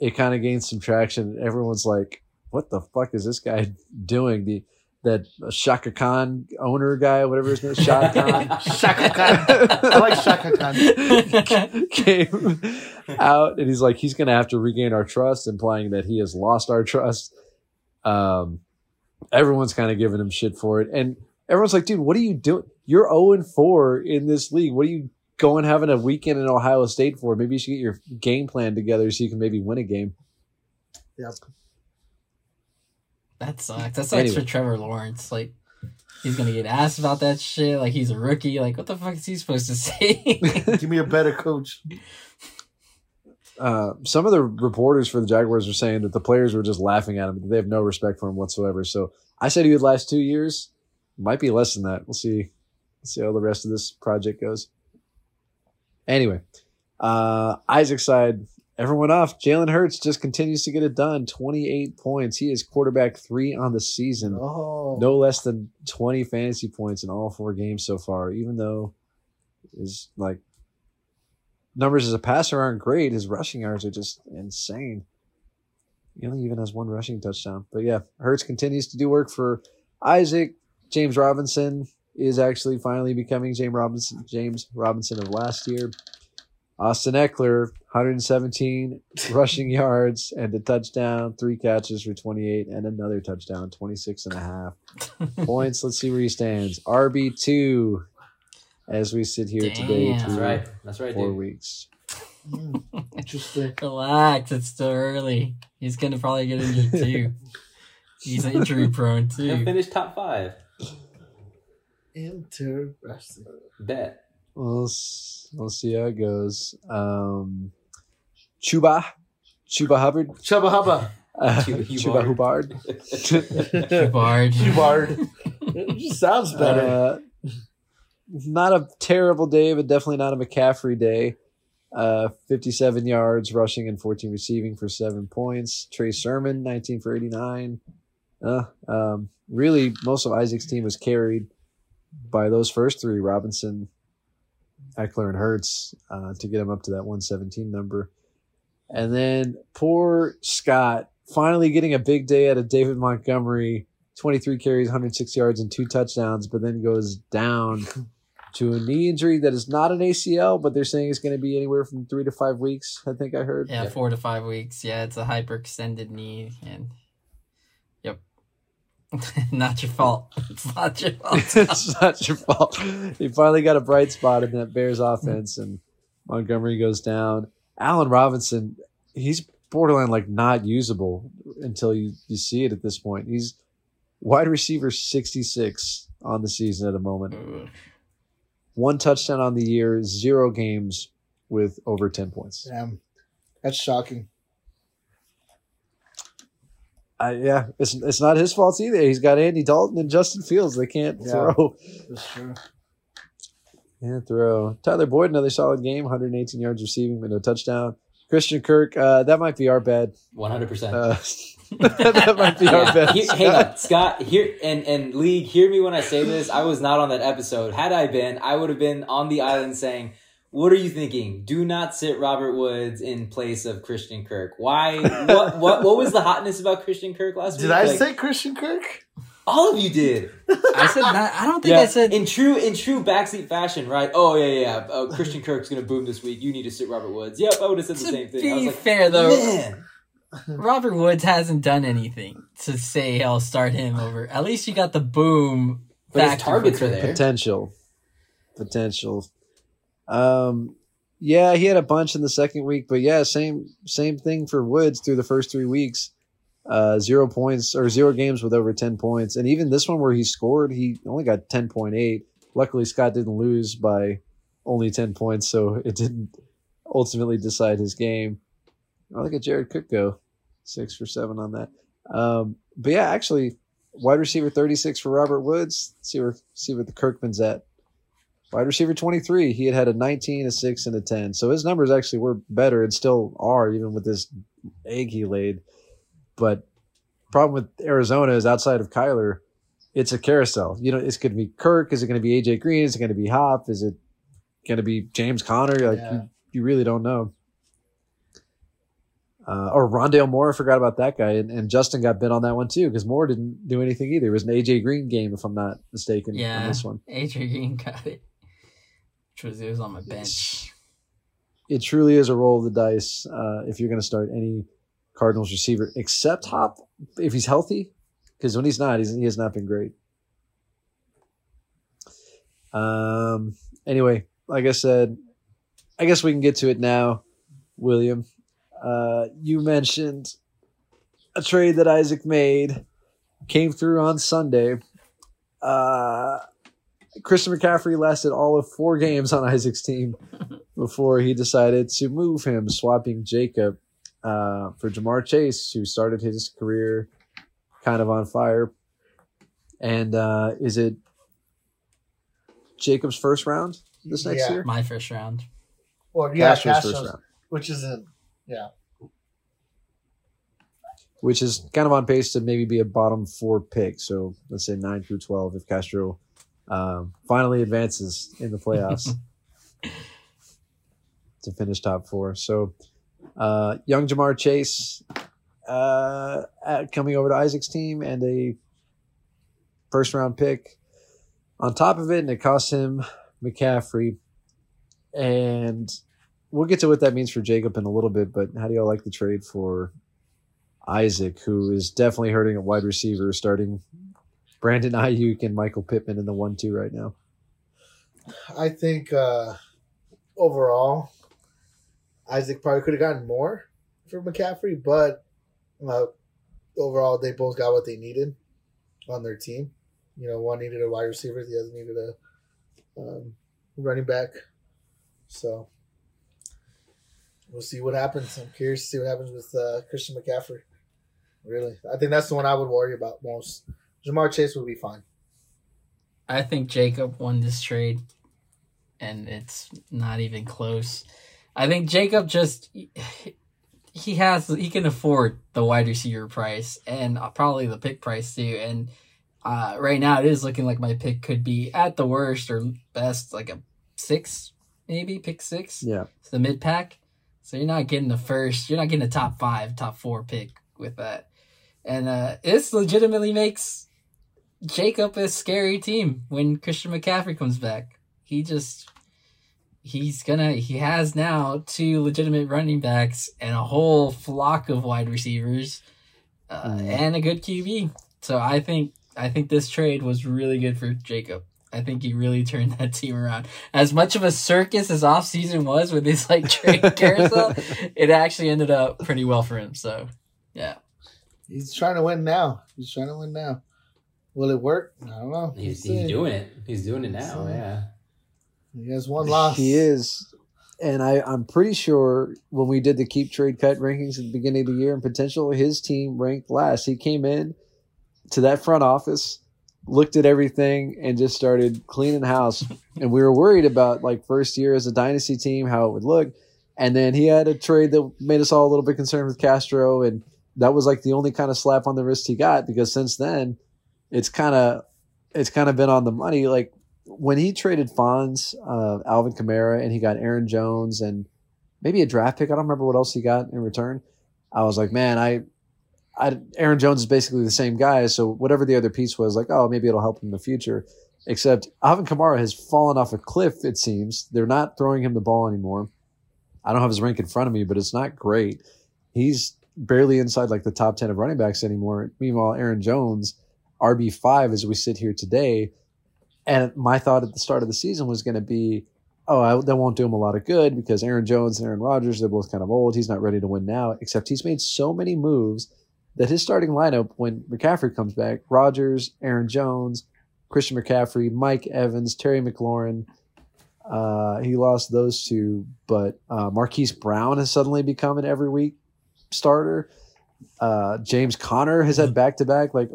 it kind of gained some traction. Everyone's like, what the fuck is this guy doing? The that Shaka Khan owner guy, whatever his name is, Shaka Khan. Shaka Khan. I like Shaka Khan. came out and he's like he's gonna have to regain our trust implying that he has lost our trust um everyone's kind of giving him shit for it and everyone's like dude what are you doing you're 0 and 4 in this league what are you going having a weekend in ohio state for maybe you should get your game plan together so you can maybe win a game Yep. that sucks. That sucks Anyway. for Trevor Lawrence. Like he's gonna get asked about that shit. Like he's a rookie. Like what the fuck is he supposed to say? Give me a better coach. uh, some of the reporters for the Jaguars are saying that the players were just laughing at him. They have no respect for him whatsoever. So I said he would last two years. Might be less than that. We'll see. see how the rest of this project goes. Anyway, uh, Isaac's side, everyone off. Jalen Hurts just continues to get it done. Twenty eight points. He is quarterback three on the season Oh. no less than 20 fantasy points in all four games so far, even though his like numbers as a passer aren't great. His rushing yards are just insane. He only even has one rushing touchdown. But yeah, Hurts continues to do work for Isaac. James Robinson is actually finally becoming James Robinson James Robinson of last year. Austin Ekeler, 117 rushing yards and a touchdown, three catches for 28 and another touchdown, 26 and a half points. Let's see where he stands. RB2 as we sit here today That's right. That's right, four dude. weeks. Mm, interesting. Relax, it's still early. He's gonna probably get injured too. He's injury prone too. He'll too. finish top five. Interesting. Bet. We'll, s- we'll see how it goes. Um, Chuba, Chuba Hubbard, Chubba Hubba. uh, Chuba Chuba Hubbard. Bard. Hubbard. It just sounds better. Uh, not a terrible day, but definitely not a McCaffrey day. Uh, 57 yards rushing and 14 receiving for seven points. Trey Sermon, 19 for 89. Uh, um, really, most of Isaac's team was carried by those first three: Robinson, Ekeler, and Hurts, uh, to get him up to that 117 number. And then poor Scott finally getting a big day out of David Montgomery, 23 carries, 106 yards, and two touchdowns, but then goes down to a knee injury that is not an ACL, but they're saying it's going to be anywhere from three to five weeks. I think I heard. Yeah, Yeah. four to five weeks. Yeah, it's a hyperextended knee, and yep, not your fault. It's not your fault. it's not your fault. He finally got a bright spot in that Bears offense, and Montgomery goes down. Allen Robinson, he's borderline like not usable until you, you see it at this point. He's wide receiver 66 on the season at the moment. Ugh. One touchdown on the year, zero games with over 10 points. Damn, that's shocking. I, yeah, it's it's not his fault either. He's got Andy Dalton and Justin Fields. They can't Yeah. throw. That's true. Can't throw. Tyler Boyd, another solid game, 118 yards receiving, but no touchdown. Christian Kirk, uh, that might be our bad. One hundred percent. Uh, that might be our bad. He- hey Scott, here and and league, hear me when I say this. I was not on that episode. Had I been, I would have been on the island saying, "What are you thinking? Do not sit Robert Woods in place of Christian Kirk. Why? What? What? What was the hotness about Christian Kirk last Did week? Did I Like, say Christian Kirk? all of you did? I said that. I don't think I said. in true in true backseat fashion, right? Oh yeah, yeah. yeah. Uh, Christian Kirk's gonna boom this week. You need to sit Robert Woods. Yep, I would have said the to same thing. I was be like, fair though, man, Robert Woods hasn't done anything to say I'll start him over. At least you got the boom. But his targets are there. Potential. Potential. Um, yeah, he had a bunch in the second week, but yeah, same same thing for Woods through the first three weeks. Uh, zero points or zero games with over 10 points. And even this one where he scored, he only got 10.8. Luckily, Scott didn't lose by only 10 points, so it didn't ultimately decide his game. I look at Jared Cook go six for seven on that. Um, but yeah, actually, wide receiver 36 for Robert Woods. see where see where the Kirkman's at. Wide receiver 23, he had had a 19, a 6, and a 10. So his numbers actually were better and still are, even with this egg he laid. But problem with Arizona is outside of Kyler, it's a carousel. You know, it's going to be Kirk. Is it going to be AJ Green? Is it going to be Hop? Is it going to be James Conner? Like Yeah. you, you really don't know. Uh, or Rondale Moore, I forgot about that guy, and, and Justin got bit on that one too because Moore didn't do anything either. It was an AJ Green game, if I'm not mistaken, Yeah. on this one. Adrian Green got it, it was on my bench. It truly is a roll of the dice uh, if you're going to start any Cardinals receiver except Hop if he's healthy, because when he's not, he's, he has not been great. Um. Anyway, like I said, I guess we can get to it now, William. Uh, you mentioned a trade that Isaac made came through on Sunday. Uh, Christian McCaffrey lasted all of four games on Isaac's team before he decided to move him, swapping Jacob uh, for Ja'Marr Chase, who started his career kind of on fire. And uh, is it Jacob's first round this next Yeah. year? My first round. Or yeah, Castro's Castro's, first round, which is in yeah. which is kind of on pace to maybe be a bottom four pick. So let's say nine through 12 if Castro um, finally advances in the playoffs to finish top four. So uh, young Ja'Marr Chase uh, at- coming over to Isaac's team and a first round pick on top of it, and it costs him McCaffrey. And we'll get to what that means for Jacob in a little bit, but how do y'all like the trade for Isaac, who is definitely hurting at wide receiver, starting Brandon Aiyuk and Michael Pittman in the one two right now. I think uh, overall, Isaac probably could have gotten more for McCaffrey, but uh, overall, they both got what they needed on their team. You know, one needed a wide receiver, the other needed a um, running back. So we'll see what happens. I'm curious to see what happens with uh, Christian McCaffrey. Really, I think that's the one I would worry about most. Ja'Marr Chase will be fine. I think Jacob won this trade, and it's not even close. I think Jacob just he has he can afford the wide receiver price and uh, probably the pick price too. And uh, right now it is looking like my pick could be at the worst or best like a six, maybe pick six. Yeah. It's the mid pack. So you're not getting the first, you're not getting a top five, top four pick with that. And uh this legitimately makes Jacob is a scary team when Christian McCaffrey comes back. He just he's gonna he has now two legitimate running backs and a whole flock of wide receivers uh, Mm. and a good QB. So I think I think this trade was really good for Jacob. I think he really turned that team around. As much of a circus as offseason was with his like trade carousel, it actually ended up pretty well for him. So yeah. He's trying to win now. He's trying to win now. Will it work? I don't know. He's, he's doing it. He's doing it now. So- Yeah. He has one loss. He is. And I, I'm pretty sure when we did the keep trade cut rankings at the beginning of the year and potential, his team ranked last. He came in to that front office, looked at everything, and just started cleaning house. and we were worried about like first year as a dynasty team, how it would look. And then he had a trade that made us all a little bit concerned with Castro, and that was like the only kind of slap on the wrist he got because since then, it's kind of it's kind of been on the money. Like when he traded Fonz, uh, Alvin Kamara, and he got Aaron Jones and maybe a draft pick. I don't remember what else he got in return. I was like, man, I, I, Aaron Jones is basically the same guy. So whatever the other piece was, like, oh, maybe it'll help in the future. Except Alvin Kamara has fallen off a cliff. It seems they're not throwing him the ball anymore. I don't have his rank in front of me, but it's not great. He's barely inside like the top ten of running backs anymore. Meanwhile, Aaron Jones, RB five as we sit here today. And my thought at the start of the season was going to be, oh, I, that won't do him a lot of good because Aaron Jones and Aaron Rodgers, they're both kind of old. He's not ready to win now, except he's made so many moves that his starting lineup, when McCaffrey comes back, Rodgers, Aaron Jones, Christian McCaffrey, Mike Evans, Terry McLaurin, uh, he lost those two, but uh, Marquise Brown has suddenly become an every week starter. Uh, James Conner has had back to back like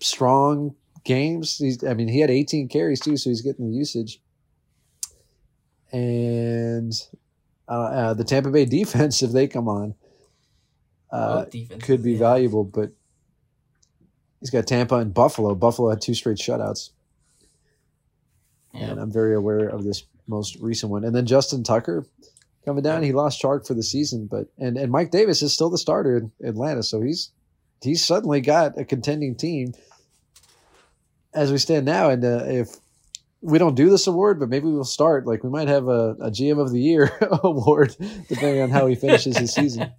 strong games. He's, I mean, he had 18 carries too, so he's getting the usage. And uh, uh, the Tampa Bay defense, if they come on, uh, could be yeah. valuable. But he's got Tampa and Buffalo. Buffalo had two straight shutouts, Yeah. and I'm very aware of this most recent one. And then Justin Tucker coming down. He lost Chark for the season, but and and Mike Davis is still the starter in Atlanta, so he's he's suddenly got a contending team as we stand now. And uh, if we don't do this award, but maybe we'll start. Like we might have a, a GM of the Year award depending on how he finishes his season.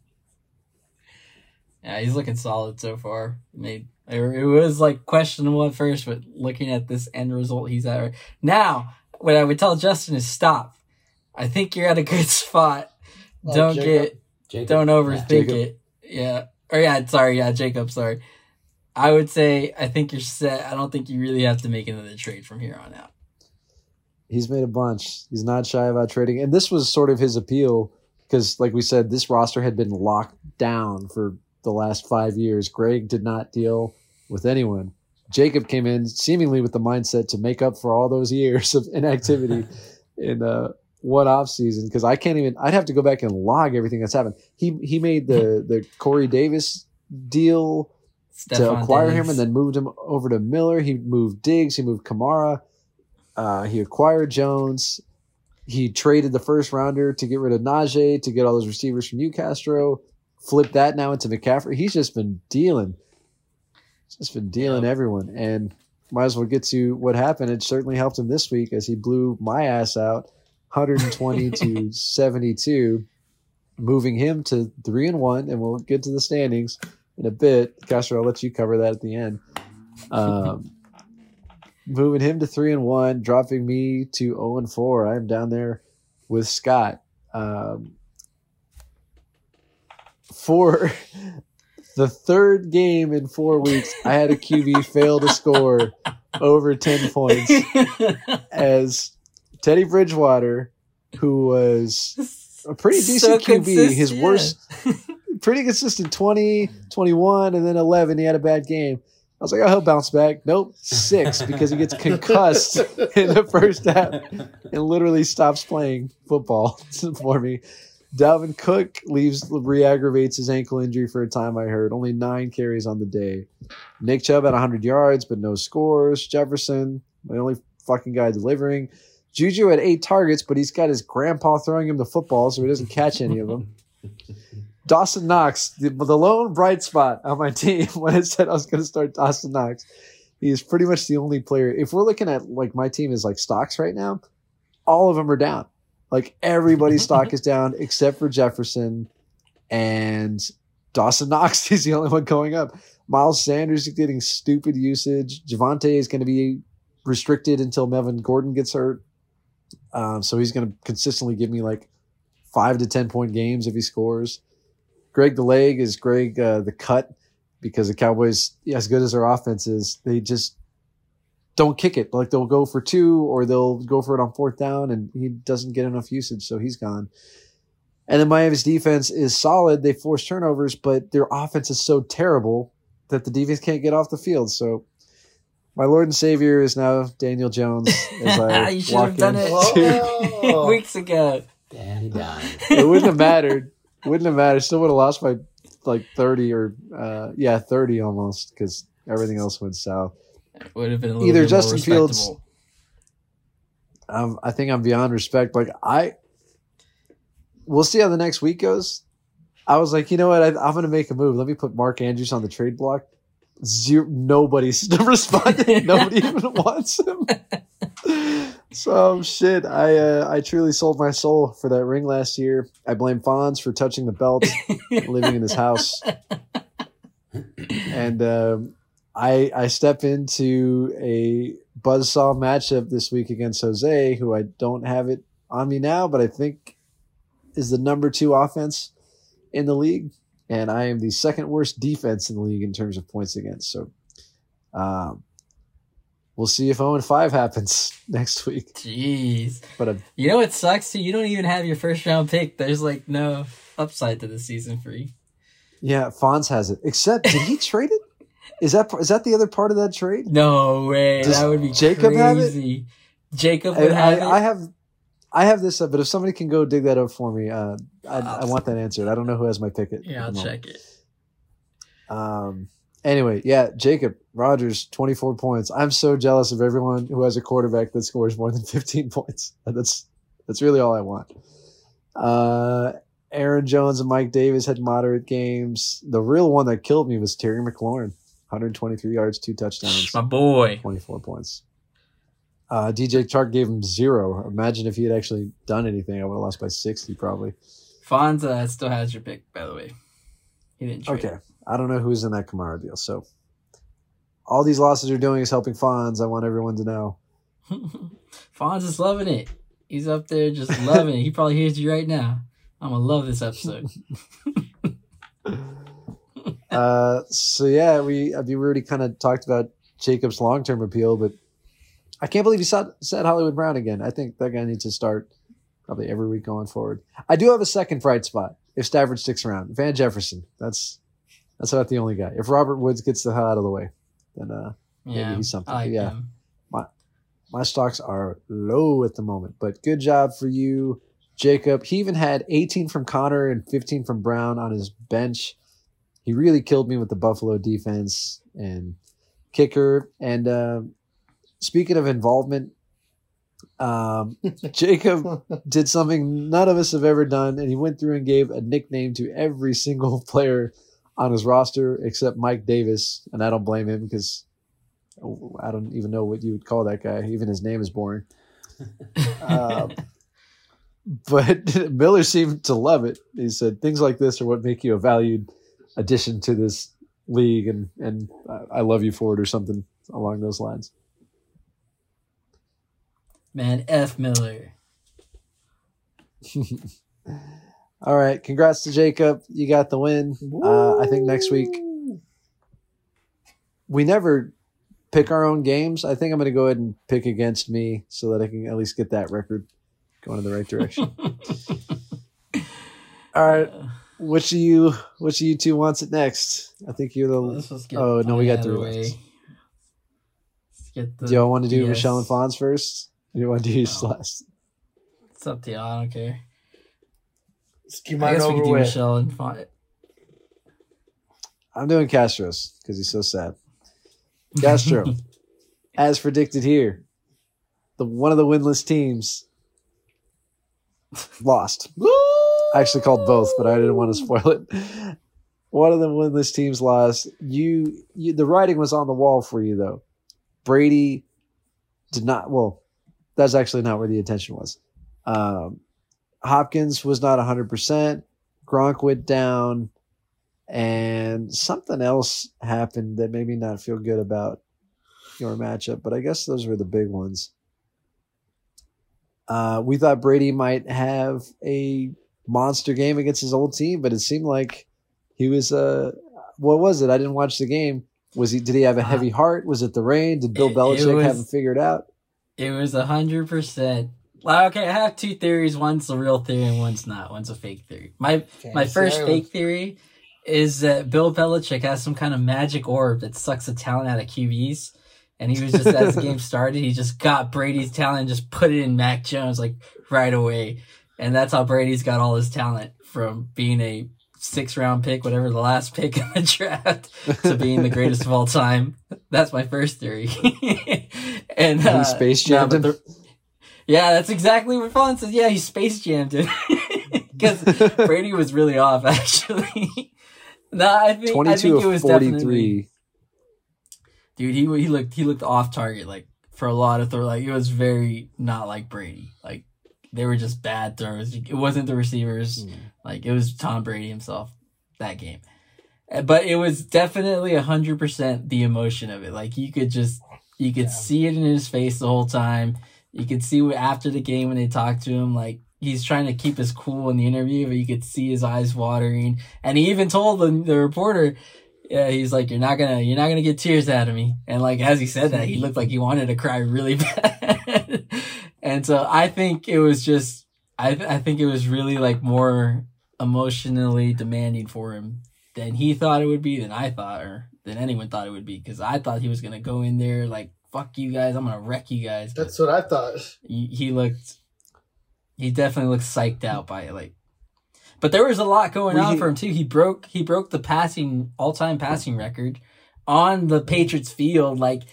Yeah, he's looking solid so far. Made it it was like questionable at first, but looking at this end result he's at right now, what I would tell Justin is stop. I think you're at a good spot. Don't Jacob. get Jacob. don't overthink Jacob. it. Yeah. Or yeah, sorry, yeah, Jacob, sorry. I would say I think you're set. I don't think you really have to make another trade from here on out. He's made a bunch. He's not shy about trading. And this was sort of his appeal because, like we said, this roster had been locked down for the last five years. Greg did not deal with anyone. Jacob came in seemingly with the mindset to make up for all those years of inactivity in uh, one off season. Because I can't even. I'd have to go back and log everything that's happened. He he made the the Corey Davis deal to Stefon acquire him and then moved him over to Miller. He moved Diggs. He moved Kamara. Uh, he acquired Jones. He traded the first rounder to get rid of Najee to get all those receivers from Newcastle. Flip that now into McCaffrey. He's just been dealing. Just been dealing everyone. And might as well get to what happened. It certainly helped him this week as he blew my ass out 120 to 72, moving him to three and one. And we'll get to the standings in a bit. Castro, I'll let you cover that at the end. Um, moving him to three and one, dropping me to zero and four. I am down there with Scott. Um, for the third game in four weeks, I had a QB fail to score over ten points as Teddy Bridgewater, who was a pretty So decent QB, his consistent, worst pretty consistent 20, mm-hmm. 21, and then 11. He had a bad game. I was like, oh, he'll bounce back. Nope, six because he gets concussed in the first half and literally stops playing football for me. Dalvin Cook leaves re-aggravates his ankle injury for a time. I heard only nine carries on the day. Nick Chubb had 100 yards but no scores. Jefferson, the only fucking guy delivering. Juju had eight targets, but he's got his grandpa throwing him the football, so he doesn't catch any of them. Dawson Knox, the, the lone bright spot on my team when I said I was going to start Dawson Knox. He is pretty much the only player. If we're looking at like my team is like stocks right now, all of them are down. Like everybody's stock is down except for Jefferson and Dawson Knox. He's the only one going up. Miles Sanders is getting stupid usage. Javonte is going to be restricted until Melvin Gordon gets hurt. Um, so he's going to consistently give me like five to 10 point games if he scores. Greg the leg is Greg uh, the cut because the Cowboys, as good as their offense is, they just don't kick it. Like they'll go for two or they'll go for it on fourth down, and he doesn't get enough usage, so he's gone. And then Miami's defense is solid. They force turnovers, but their offense is so terrible that the defense can't get off the field. So my Lord and Savior is now Daniel Jones. As I You should walk have done in it. to- Weeks ago. Danny Dime. it wouldn't have mattered. Wouldn't have mattered. Still would have lost by like thirty or uh, yeah, thirty almost because everything else went south. Would have been a little Either bit more Justin Fields- Um, I think I'm beyond respect. Like I, we'll see how the next week goes. I was like, you know what? I, I'm going to make a move. Let me put Mark Andrews on the trade block. Zero. Nobody's responding. Nobody even wants him. So shit. I uh, I truly sold my soul for that ring last year. I blame Fonz for touching the belt, living in his house, and um, I I step into a buzzsaw matchup this week against Jose, who I don't have it on me now, but I think is the number two offense in the league, and I am the second worst defense in the league in terms of points against. So, um, we'll see if 0 and 5 happens next week. Jeez. But uh, You know what sucks too? You don't even have your first round pick. There's like no upside to the season for you. yeah, Fonz has it. Except, did he trade it? Is that is that the other part of that trade? No way. Does that would be Jacob have it? crazy. Jacob I, have I, I have. I have this, uh, but if somebody can go dig that up for me, uh, I, I want that answered. I don't know who has my ticket. Yeah, I'll check it. Um. Anyway, yeah, Jacob Rogers, twenty four points. I'm so jealous of everyone who has a quarterback that scores more than fifteen points. That's that's really all I want. Uh, Aaron Jones and Mike Davis had moderate games. The real one that killed me was Terry McLaurin, 123 yards, two touchdowns, My boy. 24 points. Uh, DJ Chark gave him zero. Imagine if he had actually done anything, I would have lost by 60 probably. Fonza still has your pick, by the way. He didn't. Okay. I don't know who's in that Kamara deal. So all these losses are doing is helping Fonz. I want everyone to know. Fonz is loving it. He's up there just loving it. He probably hears you right now. I'm gonna love this episode. Uh, so yeah, we I mean, we already kind of talked about Jacob's long term appeal, but I can't believe he said, said Hollywood Brown again. I think that guy needs to start probably every week going forward. I do have a second bright spot if Stafford sticks around. Van Jefferson. That's that's about the only guy. If Robert Woods gets the hell out of the way, then uh, Maybe he's something, like yeah. him. my stocks are low at the moment. But good job for you, Jacob. He even had 18 from Conner and 15 from Brown on his bench. He really killed me with the Buffalo defense and kicker. And um speaking of involvement, um, Jacob did something none of us have ever done, and he went through and gave a nickname to every single player on his roster except Mike Davis, and I don't blame him because I don't even know what you would call that guy. Even his name is boring. Um, but Miller seemed to love it. He said things like this are what make you a valued addition to this league, and and I- I love you for it, or something along those lines. Man, F Miller. All right, congrats to Jacob. You got the win. Uh, I think next week we never pick our own games. I think I'm going to go ahead and pick against me so that I can at least get that record going in the right direction. All right, Uh, which of you, which of you two wants it next? I think you're the. let's just get Oh, no, we got three left. Let's get the Do y'all want to do yes. Michelle and Fonz first? Or do you want to do yours last? It's up to y'all. I don't care. Ski I mine guess we over could do with. Michelle and Font. I'm doing Castros because he's so sad. Castro, as predicted here, the one of the winless teams lost. I actually called both, but I didn't want to spoil it. One of the winless teams lost. You, you, the writing was on the wall for you though. Brady did not. Well, that's actually not where the attention was. Um, Hopkins was not 100. percent Gronk went down, and something else happened that made me not feel good about your matchup. But I guess those were the big ones. Uh, we thought Brady might have a monster game against his old team, but it seemed like he was. Uh, what was it? I didn't watch the game. Was he? Did he have a heavy heart? Was it the rain? Did Bill It- it Belichick have was- it figured out? It was a hundred percent. Okay, I have two theories. One's a real theory and one's not. One's a fake theory. My Okay, my first fake theory is that Bill Belichick has some kind of magic orb that sucks the talent out of QBs. And he was just as the game started, he just got Brady's talent and just put it in Mac Jones like right away. And that's how Brady's got all his talent from being a six round pick, whatever the last pick in the draft, to being the greatest of all time. That's my first theory. and He uh, space jammed him? the- yeah, that's exactly what Fawn says. Yeah, he space jammed it because Brady was really off actually. no, I think 22 think of was definitely 43. dude. He he looked he looked off target like for a lot of throw. Like it was very not like Brady. Like they were just bad throws. It wasn't the receivers. Hmm. Like it was Tom Brady himself that game. Uh, But it was definitely a hundred percent the emotion of it. Like you could just you could Yeah. see it in his face the whole time. You could see what after the game when they talked to him, like he's trying to keep his cool in the interview, but you could see his eyes watering. And he even told the, the reporter, yeah, he's like, "You're not gonna, you're not gonna get tears out of me." And like as he said that, he looked like he wanted to cry really bad. and so I think it was just, I I think it was really like more emotionally demanding for him than he thought it would be, than I thought, or than anyone thought it would be. Because I thought he was gonna go in there like, "Fuck you guys, I'm gonna wreck you guys." But That's what I thought. he, he looked, he definitely looked psyched out by it. Like, but there was a lot going Well, on he- for him too. He broke he broke the passing all time passing record on the Patriots field. Like,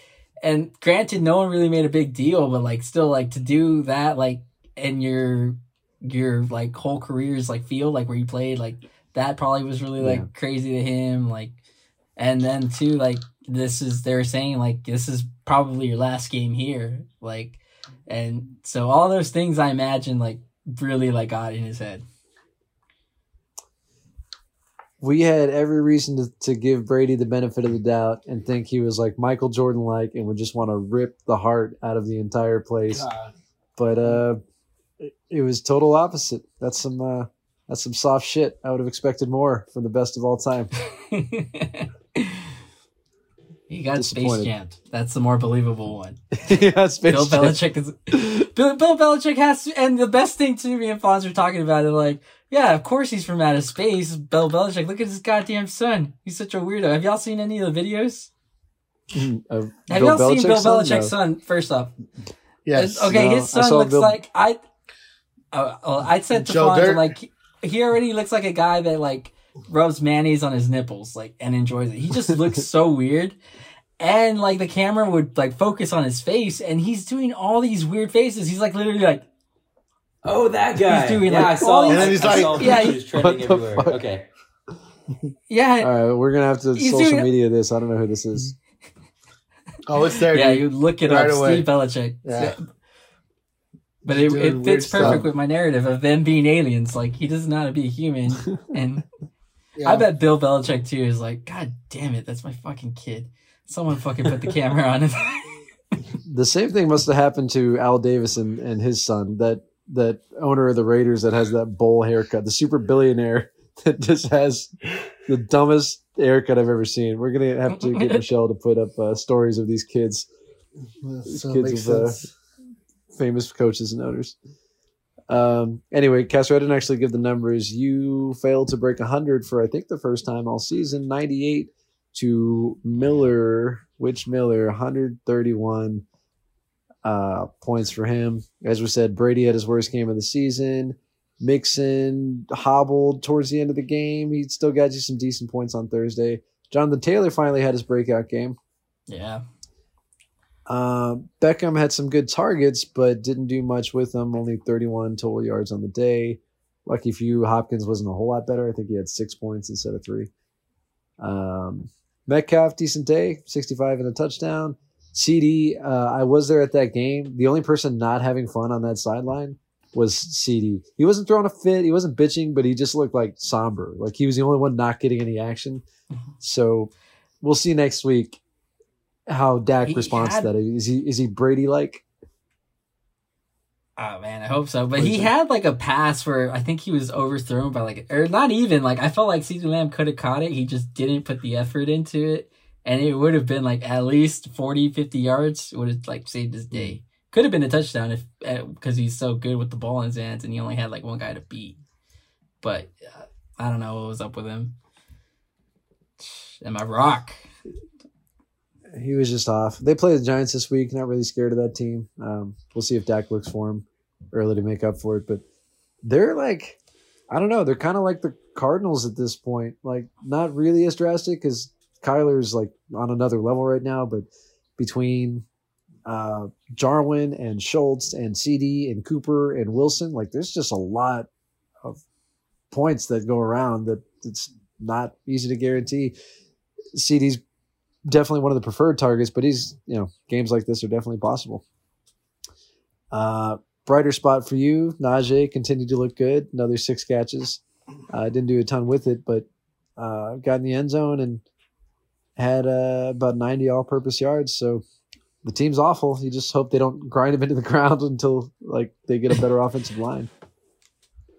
and granted, no one really made a big deal, but like still, like to do that, like in your your like whole career's like field, like where you played, like that probably was really like Yeah. crazy to him. Like, and then too, like this is they're saying like this is probably your last game here, like, and so all those things I imagine like really like got in his head. we had every reason to, to give Brady the benefit of the doubt and think he was like Michael Jordan like and would just want to rip the heart out of the entire place. God. But uh it, it was total opposite. That's some uh that's some soft shit. I would have expected more from the best of all time. he got space Disappointed. jammed. That's the more believable one. yeah, Space Bill Jam. Belichick is Bill, Bill Belichick has to, and the best thing to me and Fonz were talking about it like, yeah, of course he's from outer space. Bill Belichick, look at his goddamn son. He's such a weirdo. Have y'all seen any of the videos? Of Have Bill y'all seen Bill Belichick's son? Belichick's No. son? First off, Yes. okay, No, his son looks Bill- like I. Uh, well, I said to Joe Fonz, Dirt? Like he already looks like a guy that like rubs mayonnaise on his nipples, like and enjoys it. He just looks so weird. And like the camera would like focus on his face, and he's doing all these weird faces. He's like literally like Oh, that guy. He's doing, yeah, like, I saw. all these- I he's saw like- Yeah, pictures What trending the everywhere. fuck? Okay. yeah, All right, we're gonna have to He's social doing- media this. I don't know who this is. Oh, it's there. yeah. dude. You look it Right up, away. Steve Belichick. Yeah. But it, it weird fits stuff. perfect with my narrative of them being aliens. Like he doesn't know how to be a human, and Yeah. I bet Bill Belichick too is like, God damn it, that's my fucking kid. Someone fucking put the camera on him. The same thing must have happened to Al Davis and, and his son, that that owner of the Raiders that has that bowl haircut, the super billionaire that just has the dumbest haircut I've ever seen. We're gonna have to get Michelle to put up uh, stories of these kids, So it kids makes of, uh, sense. Famous coaches and owners. Um, anyway, Castro, I didn't actually give the numbers. You failed to break 100 for, I think, the first time all season. 98 to Miller, which Miller, 131 uh, points for him. As we said, Brady had his worst game of the season. Mixon hobbled towards the end of the game. He still got you some decent points on Thursday. Jonathan Taylor finally had his breakout game. Yeah. Uh, Beckham had some good targets, but didn't do much with them. Only 31 total yards on the day. Lucky for you, Hopkins wasn't a whole lot better. I think he had six points instead of three. Um, Metcalf, decent day, 65 and a touchdown. CeeDee, uh, I was there at that game. The only person not having fun on that sideline was CeeDee. He wasn't throwing a fit, he wasn't bitching, but he just looked like somber. Like he was the only one not getting any action. So we'll see next week how Dak He responds had- to that. Is he is he Brady like? Oh man, I hope so. But he had like a pass where I think he was overthrown by like, or not even like I felt like CeeDee Lamb could have caught it. He just didn't put the effort into it, and it would have been like at least 40, 50 yards. Would have like saved his day. Could have been a touchdown if because he's so good with the ball in his hands, and he only had like one guy to beat. But uh, I don't know what was up with him. And my rock. He was just off. They play the Giants this week. Not really scared of that team. Um, we'll see if Dak looks for him early to make up for it. But they're like, I don't know. They're kind of like the Cardinals at this point. Like not really as drastic because Kyler's like on another level right now. But between uh, Jarwin and Schultz and CeeDee and Cooper and Wilson, like there's just a lot of points that go around that it's not easy to guarantee. CeeDee's definitely one of the preferred targets, but he's you know games like this are definitely possible. Uh, brighter spot for you, Najee continued to look good. Another six catches. Uh, didn't do a ton with it, but uh, got in the end zone and had uh, about ninety all-purpose yards. So the team's awful. You just hope they don't grind him into the ground until like they get a better offensive line.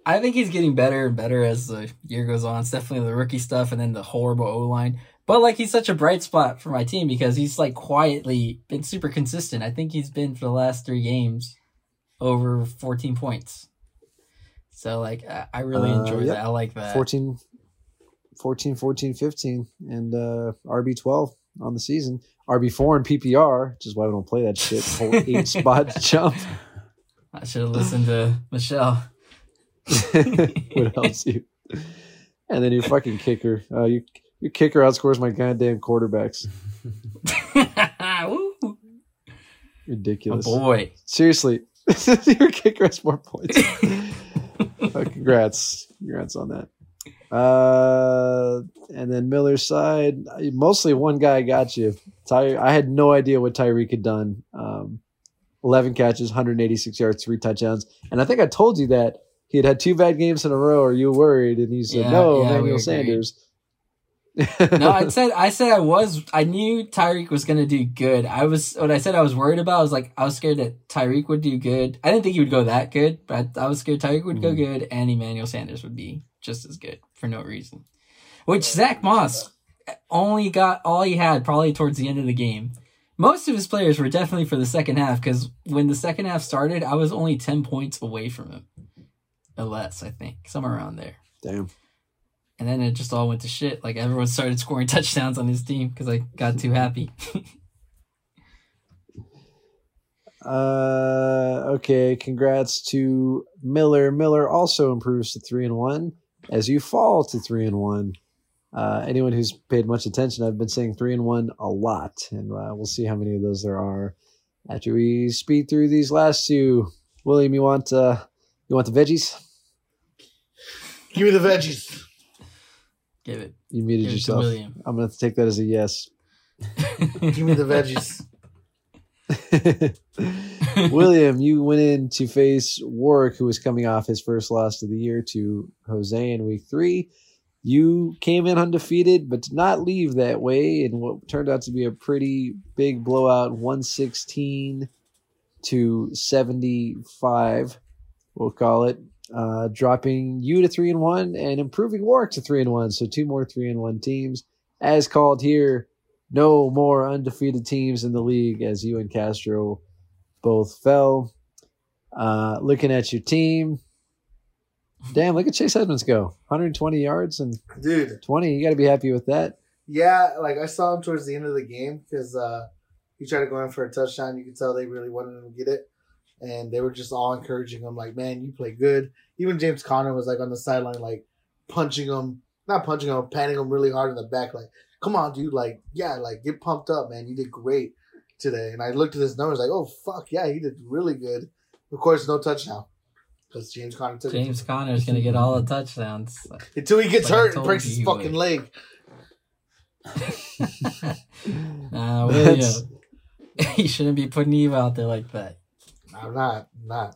I think he's getting better and better as the year goes on. It's definitely the rookie stuff and then the horrible O line. But like he's such a bright spot for my team because he's like quietly been super consistent. I think he's been for the last three games over 14 points. So like I, really Uh, enjoy yep. that. I like that. 14, 14, 14, 15, and uh, RB twelve on the season. RB four in PPR, which is why we don't play that shit. Whole eight spot jump I should have listened to Michelle. would help you. And then your fucking kicker, uh, you, your kicker outscores my goddamn quarterbacks. Woo. Oh Ridiculous. boy. Seriously, your kicker has more points. Uh, congrats, congrats on that. Uh, and then Miller's side, mostly one guy got you. Ty, I had no idea what Tyreek had done. Um, Eleven catches, 186 yards, three touchdowns, and I think I told you that he had had two bad games in a row. Are you worried? And he said, Yeah, "No, yeah, Emmanuel. Sanders." No, I said I said I was I knew Tyreek was gonna do good. I was what I said I was worried about. I was like I was scared that Tyreek would do good. I didn't think he would go that good, but I, I was scared Tyreek would go Mhm. good and Emmanuel Sanders would be just as good for no reason. Which Zack Moss only got all he had probably towards the end of the game. Most of his players were definitely for the second half because when the second half started, I was only ten points away from him, or less. I think somewhere around there. Damn. And then it just all went to shit. Like everyone started scoring touchdowns on his team because I got too happy. Uh, okay. Congrats to Miller. Miller also improves to three and one as you fall to three and one. Uh, anyone who's paid much attention, I've been saying three and one a lot, and uh, we'll see how many of those there are after we speed through these last two. William, you want uh, you want the veggies? Give me the veggies. Give it. You muted Give it to yourself. William. I'm gonna take that as a yes. Give me the veggies. William, you went in to face Warwick, who was coming off his first loss of the year to Jose in week three. You came in undefeated, but did not leave that way in what turned out to be a pretty big blowout 116 to 75, we'll call it. Uh, dropping you to three and one and improving Warwick to three and one. So two more three and one teams. As called here, no more undefeated teams in the league as you and Castro both fell. Uh, looking at your team, damn, look at Chase Edmonds go 120 yards and Dude, 20. You got to be happy with that. yeah, like I saw him towards the end of the game because uh, he tried to go in for a touchdown. You could tell they really wanted him to get it. And they were just all encouraging him, like, "Man, you play good." Even James Conner was like on the sideline, like punching him, not punching him, patting him really hard in the back, like, "Come on, dude! Like, yeah, like get pumped up, man. You did great today." And I looked at his numbers, like, "Oh fuck, yeah, he did really good." Of course, no touchdown because James Conner took it. James Conner's gonna get all the touchdowns. until he gets Like hurt and breaks his fucking would. leg. Nah, William. you shouldn't be putting Eve out there like that. I'm not, not.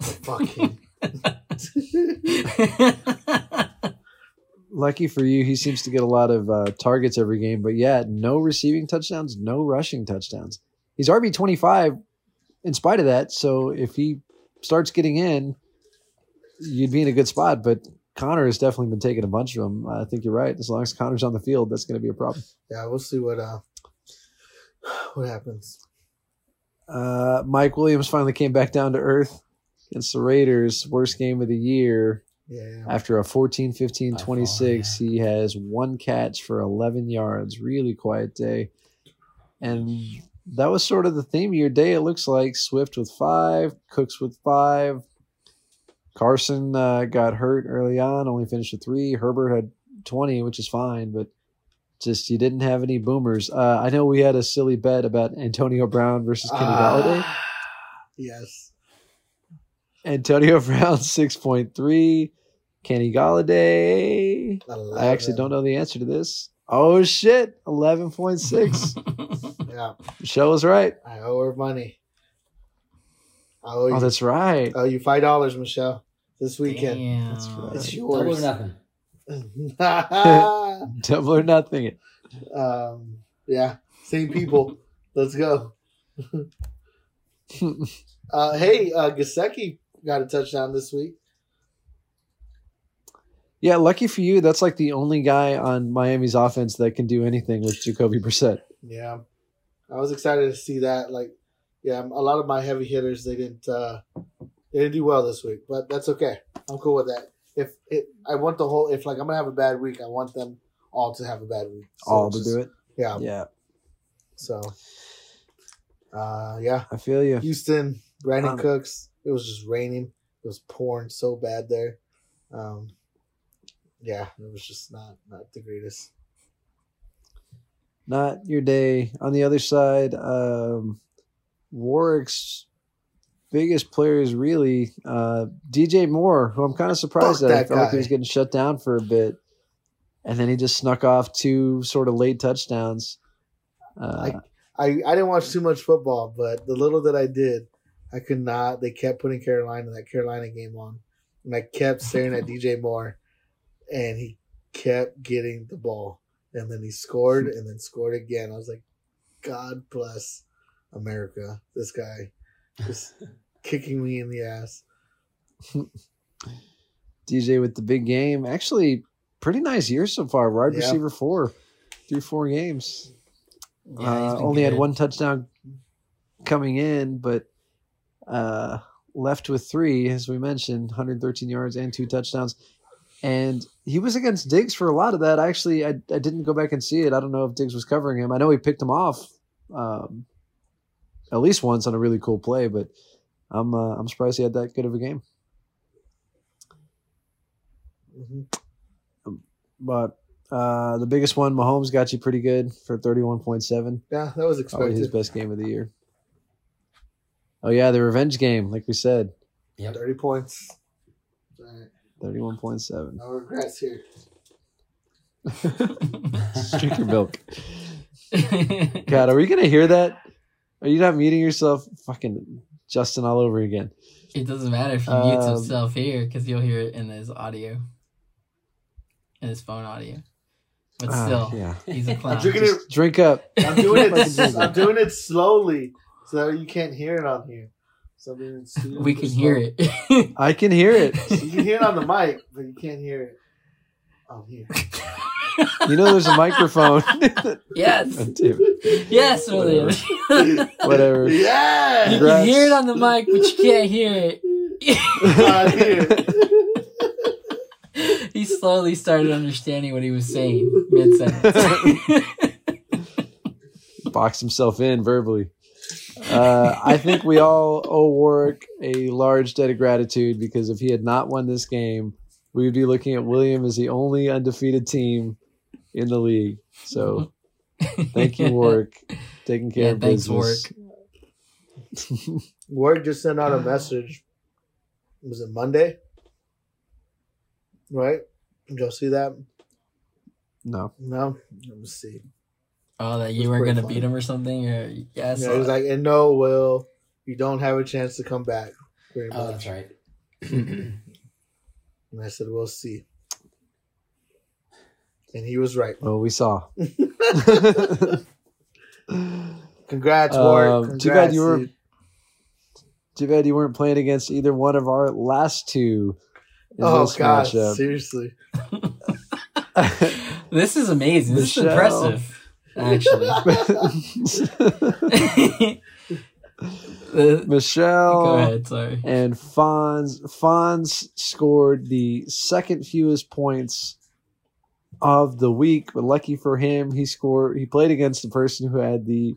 Fuck him. Lucky for you, he seems to get a lot of uh, targets every game, but yeah, no receiving touchdowns, no rushing touchdowns. He's RB twenty five, in spite of that. So if he starts getting in, you'd be in a good spot. But Conner has definitely been taking a bunch of them. I think you're right. As long as Conner's on the field, that's going to be a problem. Yeah, we'll see what uh what happens. Uh, Mike Williams finally came back down to earth against the Raiders. Worst game of the year. Yeah. After a 14 15 By far, 26, he has one catch for 11 yards. Really quiet day. And that was sort of the theme of your day, it looks like. Swift with five, Cooks with five. Carson uh, got hurt early on, only finished with three. Herbert had 20, which is fine, but just you didn't have any boomers. Uh, I know we had a silly bet about Antonio Brown versus Kenny Golladay. Ah, Yes. Antonio Brown 6.3. Kenny Golladay. I actually don't know the answer to this. Oh shit, 11.6. Yeah, Michelle was right. I owe her money. I owe you. Oh, that's right. I owe you five dollars, Michelle, this weekend. Damn. That's right. It's Double or yours. nothing. Double or nothing. um, yeah, same people. Let's go. Uh, hey, uh, Gesicki got a touchdown this week. yeah, lucky for you, that's like the only guy on Miami's offense that can do anything with Jacoby Brissett. Yeah, I was excited to see that. Like, yeah, a lot of my heavy hitters they didn't uh, they didn't do well this week, but that's okay. I'm cool with that. If it, I want the whole. If like I'm gonna have a bad week, I want them all to have a bad week. So All to just- do it. Yeah. Yeah, So, uh, yeah, I feel you. Houston, Brandon Um, Cooks. It was just raining. It was pouring so bad there. Um, yeah, it was just not not the greatest. Not your day. On the other side, um, Warwick's biggest players really uh, DJ Moore, who I'm kind of surprised Fuck at. I that felt like he was getting shut down for a bit, and then he just snuck off two sort of late touchdowns. Uh, I, I didn't watch too much football, but the little that I did, I could not. They kept putting Carolina that Carolina game on, and I kept staring at DJ Moore, and he kept getting the ball, and then he scored, and then scored again. I was like, God bless America. This guy just kicking me in the ass. DJ with the big game. Actually, pretty nice year so far. Wide Yeah. receiver four through four games. Yeah, uh, only had one touchdown coming in, but uh, left with three, as we mentioned, 113 yards and two touchdowns. And he was against Diggs for a lot of that. Actually, I, I didn't go back and see it. I don't know if Diggs was covering him. I know he picked him off um, at least once on a really cool play, but I'm uh, I'm surprised he had that good of a game. Mhm. But uh, the biggest one, Mahomes got you pretty good for 31.7. Yeah, that was Probably his best game of the year. Oh yeah, the revenge game, like we said, Yep. Thirty points. All right. thirty-one point seven. No regrets here. Drink your milk. God, are we gonna hear that? Are you not muting yourself? Fucking Justin all over again. It doesn't matter if he mutes Um, himself here because you'll hear it in his audio, in his phone audio. But Ah, still, yeah. he's a clown. I'm drinking it. Drink up. I'm doing it. I'm doing it slowly, so that you can't hear it on here. So it we can hear it. I can hear it. You can hear it on the mic, but you can't hear it on here. You know, there's a microphone. yes, God damn it. yes, William. you Whatever. Yeah. You can hear it on the mic, but you can't hear I hear it. he slowly started understanding what he was saying mid sentence. Boxed himself in verbally. Uh, I think we all owe Warwick a large debt of gratitude because if he had not won this game, we would be looking at William as the only undefeated team in the league. So thank you, Warwick, taking care Yeah, of thanks, business. Word just sent out a message. Was it Monday? Right? Did y'all see that? No, No? Let me see. Oh, that you weren't gonna beat him or something? Or yeah, I Yeah, saw it was like, and no, Will, you don't have a chance to come back. Very oh, much. Oh, that's right. And I said, we'll see. And he was right. well, we saw. Congrats, Um, Ward. too bad you were- dude. Too bad you weren't playing against either one of our last two. In Oh, this God. matchup. Seriously. this is amazing. This is impressive, actually. Michelle go ahead. Sorry. and Fonz. Fonz scored the second fewest points of the week, but lucky for him, he scored. He played against the person who had the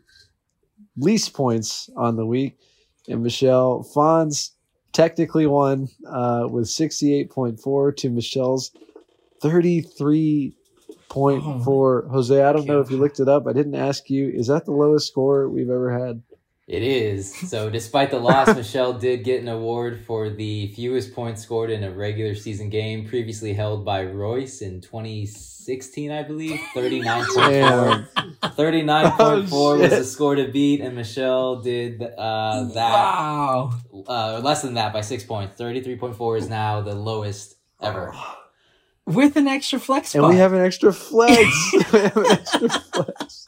least points on the week, and Michelle Fonz technically won uh, with sixty-eight point four to Michelle's thirty-three point four. Jose, I don't know if you looked it up. I didn't ask you. Is that the lowest score we've ever had? It is. So, despite the loss, Michelle did get an award for the fewest points scored in a regular season game, previously held by Royce in 2016, I believe. 39.4. Damn. 39.4 was the score to beat, and Michelle did uh, that Wow. uh, less than that by six points. 33.4 is now the lowest ever. With an extra flex spot. And we have an extra flex. we have an extra flex.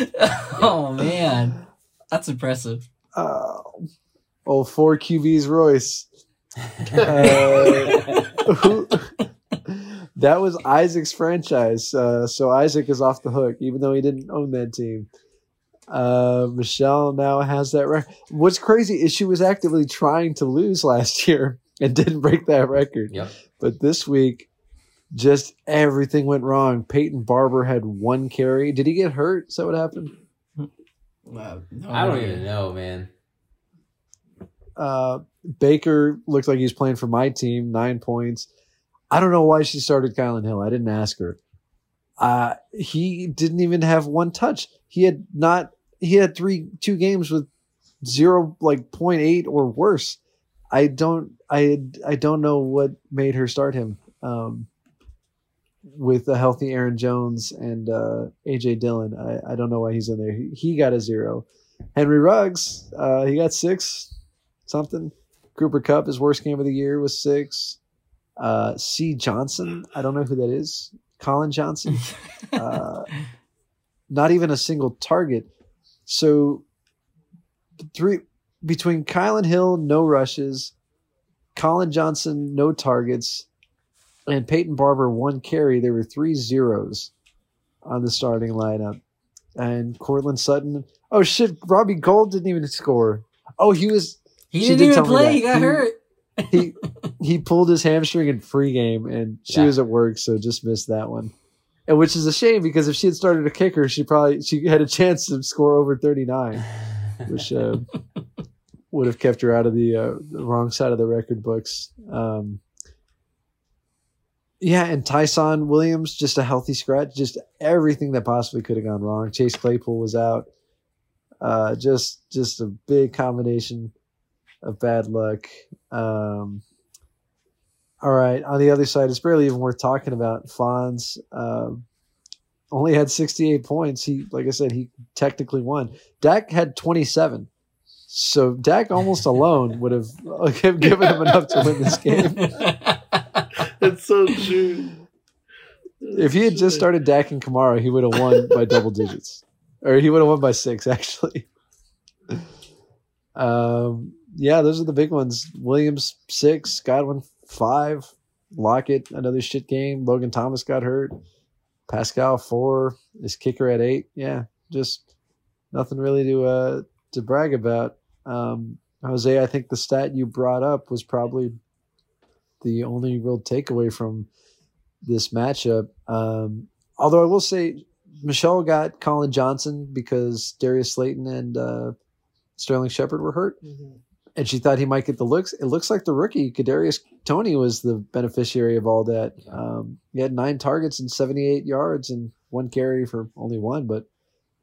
oh man, that's impressive. Uh, oh, four QBs Royce. Uh, who- that was Isaac's franchise. Uh, so Isaac is off the hook, even though he didn't own that team. Uh, Michelle now has that record. What's crazy is she was actively trying to lose last year and didn't break that record. Yep. But this week, just everything went wrong. Peyton Barber had one carry. Did he get hurt? Is that what happened? Wow, no I don't idea. even know, man. Uh, Baker looked like he was playing for my team, nine points. I don't know why she started Kylin Hill. I didn't ask her. Uh, he didn't even have one touch. He had not. He had three two games with zero like point eight or worse. I don't. I I don't know what made her start him. Um, with a healthy Aaron Jones and uh, AJ Dillon, I, I don't know why he's in there. He, he got a zero. Henry Ruggs, uh, he got six something. Cooper Kupp, his worst game of the year was six. Uh, C. Johnson, I don't know who that is. Collin Johnson, uh, not even a single target. So three between Kylin Hill, no rushes, Collin Johnson, no targets, and Peyton Barber, one carry. There were three zeros on the starting lineup. And Courtland Sutton, oh shit, Robbie Gould didn't even score. Oh, he was he She didn't did even play. He got He- hurt. he he pulled his hamstring in free game and she Yeah. was at work so just missed that one and which is a shame because if she had started a kicker she probably she had a chance to score over 39 which uh, would have kept her out of the, uh, the wrong side of the record books um, yeah and Ty'Son Williams just a healthy scratch just everything that possibly could have gone wrong chase claypool was out uh, just just a big combination of bad luck um, all right. On the other side, it's barely even worth talking about. Fonz um, only had 68 points. He, like I said, he technically won. Dak had 27. So Dak almost alone would have given him enough to win this game. It's so true. If he had just started Dak and Kamara, he would have won by double digits. Or he would have won by six, actually. Um, yeah, those are the big ones. Williams six, Godwin five, Lockett another shit game. Logan Thomas got hurt. Pascal four, his kicker at eight. Yeah, just nothing really to uh to brag about. Um, Jose, I think the stat you brought up was probably the only real takeaway from this matchup. Um, although I will say Michelle got Collin Johnson because Darius Slayton and uh, Sterling Shepard were hurt, and she thought he might get the looks. It looks like the rookie Kadarius Toney was the beneficiary of all that. Um, he had nine targets and seventy-eight yards and one carry for only one, but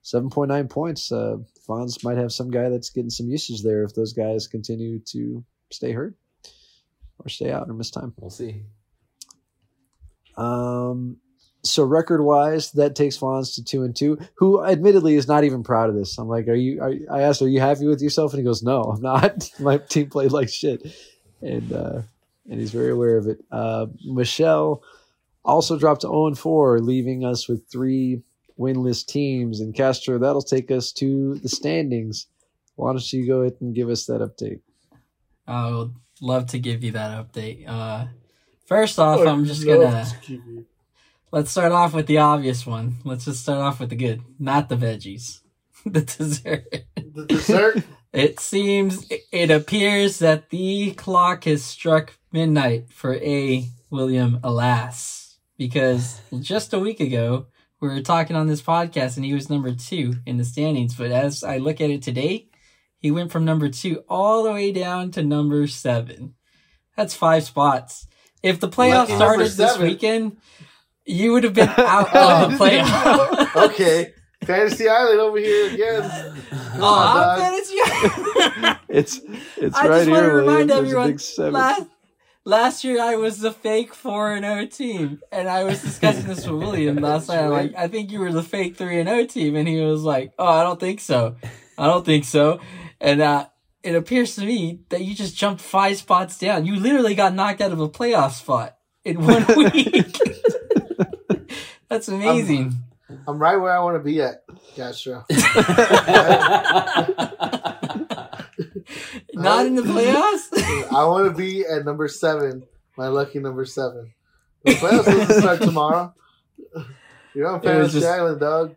seven point nine points. Uh, Fonz might have some guy that's getting some usage there if those guys continue to stay hurt or stay out or miss time. We'll see. Um, so record wise, that takes Fonz to two and two. Who admittedly is not even proud of this. I'm like, are you? Are, I asked, are you happy with yourself? And he goes, no, I'm not. My team played like shit, and uh, and he's very aware of it. Uh, Michelle also dropped to zero and four, leaving us with three winless teams. And Castro, that'll take us to the standings. Why don't you go ahead and give us that update? I would love to give you that update. Uh, first off, I'm just gonna let's start off with the obvious one. Let's just start off with the good, not the veggies, the dessert. The dessert. It seems, it appears that the clock has struck midnight for A. William Alas. Because just a week ago, we were talking on this podcast and he was number two in the standings. But as I look at it today, he went from number two all the way down to number seven. That's five spots. If the playoffs Lucky started this weekend, you would have been out of the oh. playoffs. okay. Fantasy Island over here again. Oh, dog. fantasy. It's it's I right just want to remind William. A everyone. big seven. Last, last year I was the fake four and O team, and I was discussing this with William last night. I'm like, I think you were the fake three and O team, and he was like, Oh, I don't think so. I don't think so. And uh, it appears to me that you just jumped five spots down. You literally got knocked out of a playoff spot in one week. That's amazing. I'm right where I want to be at, Castro. Not in the playoffs. I want to be at number seven, my lucky number seven. The playoffs doesn't start tomorrow. You're on Fantasy just- Island, dog.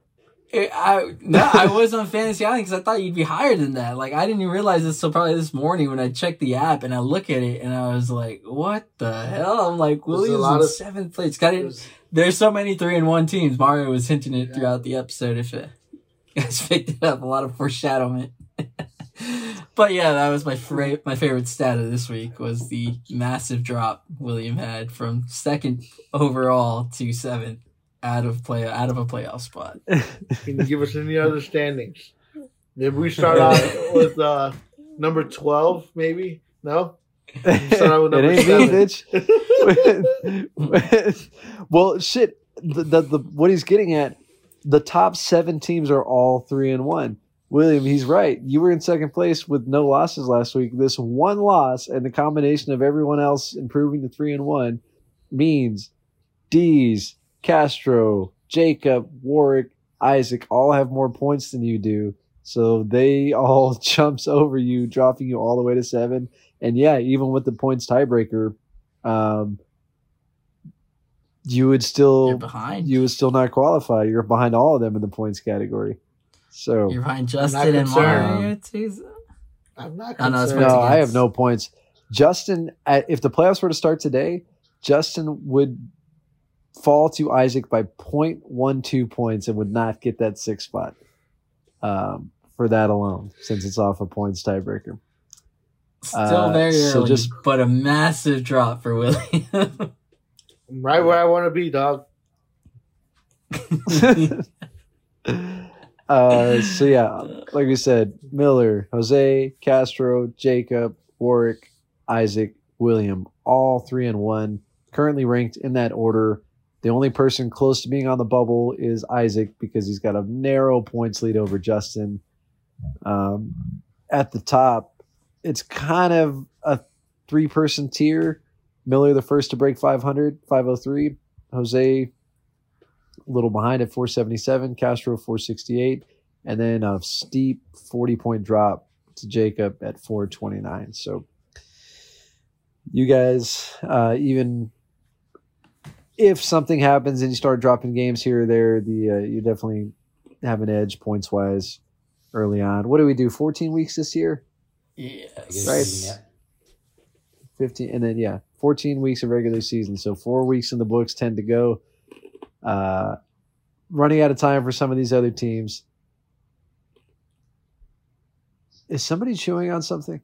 It- I no, I was on Fantasy Island because I thought you'd be higher than that. Like I didn't even realize this till probably this morning when I checked the app and I look at it and I was like, "What the hell?" I'm like, "Williams in of- seventh place." Got it. There's- There's so many three and one teams. Mario was hinting it Yeah. throughout the episode. If it, you guys picked it up, a lot of foreshadowment. but yeah, that was my fra- my favorite stat of this week was the massive drop William had from second overall to seventh out of play out of a playoff spot. Can you give us any other standings? Maybe we start off with uh, number 12, maybe? No? start with it number ain't seven. me, bitch. well, shit. The, the the what he's getting at, the top seven teams are all three and one. William, he's right. You were in second place with no losses last week. This one loss and the combination of everyone else improving to three and one means D's, Castro, Jacob, Warwick, Isaac all have more points than you do. So they all jumps over you, dropping you all the way to seven. And yeah, even with the points tiebreaker, um, you would You're still behind. you would still not qualify. You're behind all of them in the points category. So You're behind Justin and concerned. Mario too. I'm not Oh, no, no, I have no points. Justin, at- if the playoffs were to start today, Justin would fall to Isaac by 0.12 points and would not get that sixth spot um, for that alone, since it's off a points tiebreaker. Still Uh, very so early, just- but a massive drop for William. I'm right where I want to be, dog. uh, so yeah, like we said, Miller, Jose, Castro, Jacob, Warwick, Isaac, William, all three and one, currently ranked in that order. The only person close to being on the bubble is Isaac because he's got a narrow points lead over Justin. Um, at the top, it's kind of a three person tier. Miller, the first to break 500, 503. Jose, a little behind at 477, Castro 468, and then a steep 40 point drop to Jacob at 429. So you guys, uh, even if something happens and you start dropping games here or there, the uh, you definitely have an edge points wise early on. What do we do? 14 weeks this year? yes. Right. yeah. 15 and then yeah 14 weeks of regular season so four weeks in the books 10 to go uh running out of time for some of these other teams. Is somebody chewing on something?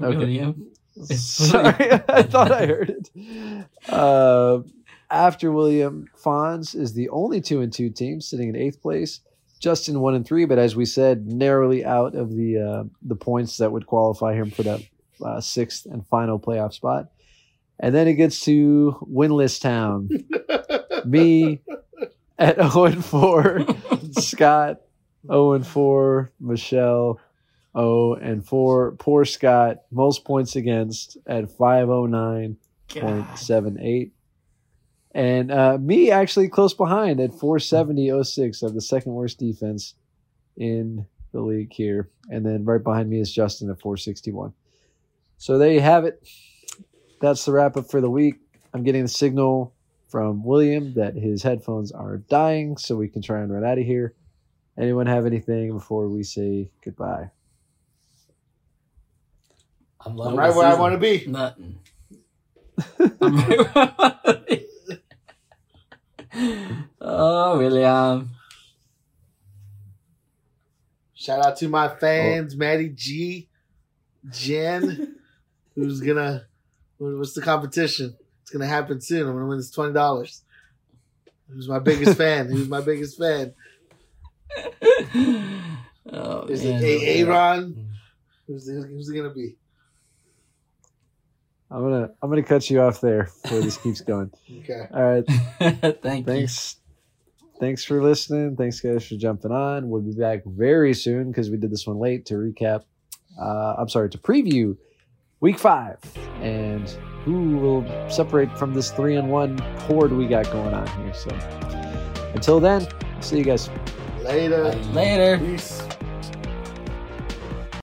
Okay. William. It's Sorry, I thought I heard it. Uh, after William, Fonz is the only two and two team sitting in eighth place. Justin one and three, but as we said, narrowly out of the uh, the points that would qualify him for that uh, sixth and final playoff spot. And then it gets to winless town. Me at 0 and 4, Scott 0 and 4, Michelle 0 and 4. Poor Scott, most points against at 509.78. And uh, me actually close behind at 470.06 of the second worst defense in the league here. And then right behind me is Justin at 461. So there you have it. That's the wrap up for the week. I'm getting the signal from William that his headphones are dying, so we can try and run out of here. Anyone have anything before we say goodbye? I'm I'm right the where I want to be. Nothing. I'm right where I wanna be. oh, William. Shout out to my fans, Maddie G, Jen, who's gonna. What's the competition? It's gonna happen soon. I'm gonna win this twenty dollars. Who's my biggest fan? Who's my biggest fan? oh, Is man. it A- Aaron? Mm. Who's, who's it gonna be? I'm gonna I'm gonna cut you off there before this keeps going. Okay. All right. Thank Thanks. Thanks for listening. Thanks guys for jumping on. We'll be back very soon because we did this one late to recap. Uh, I'm sorry to preview week five and who will separate from this three and one horde we got going on here. So until then, see you guys. Later. Later. Peace.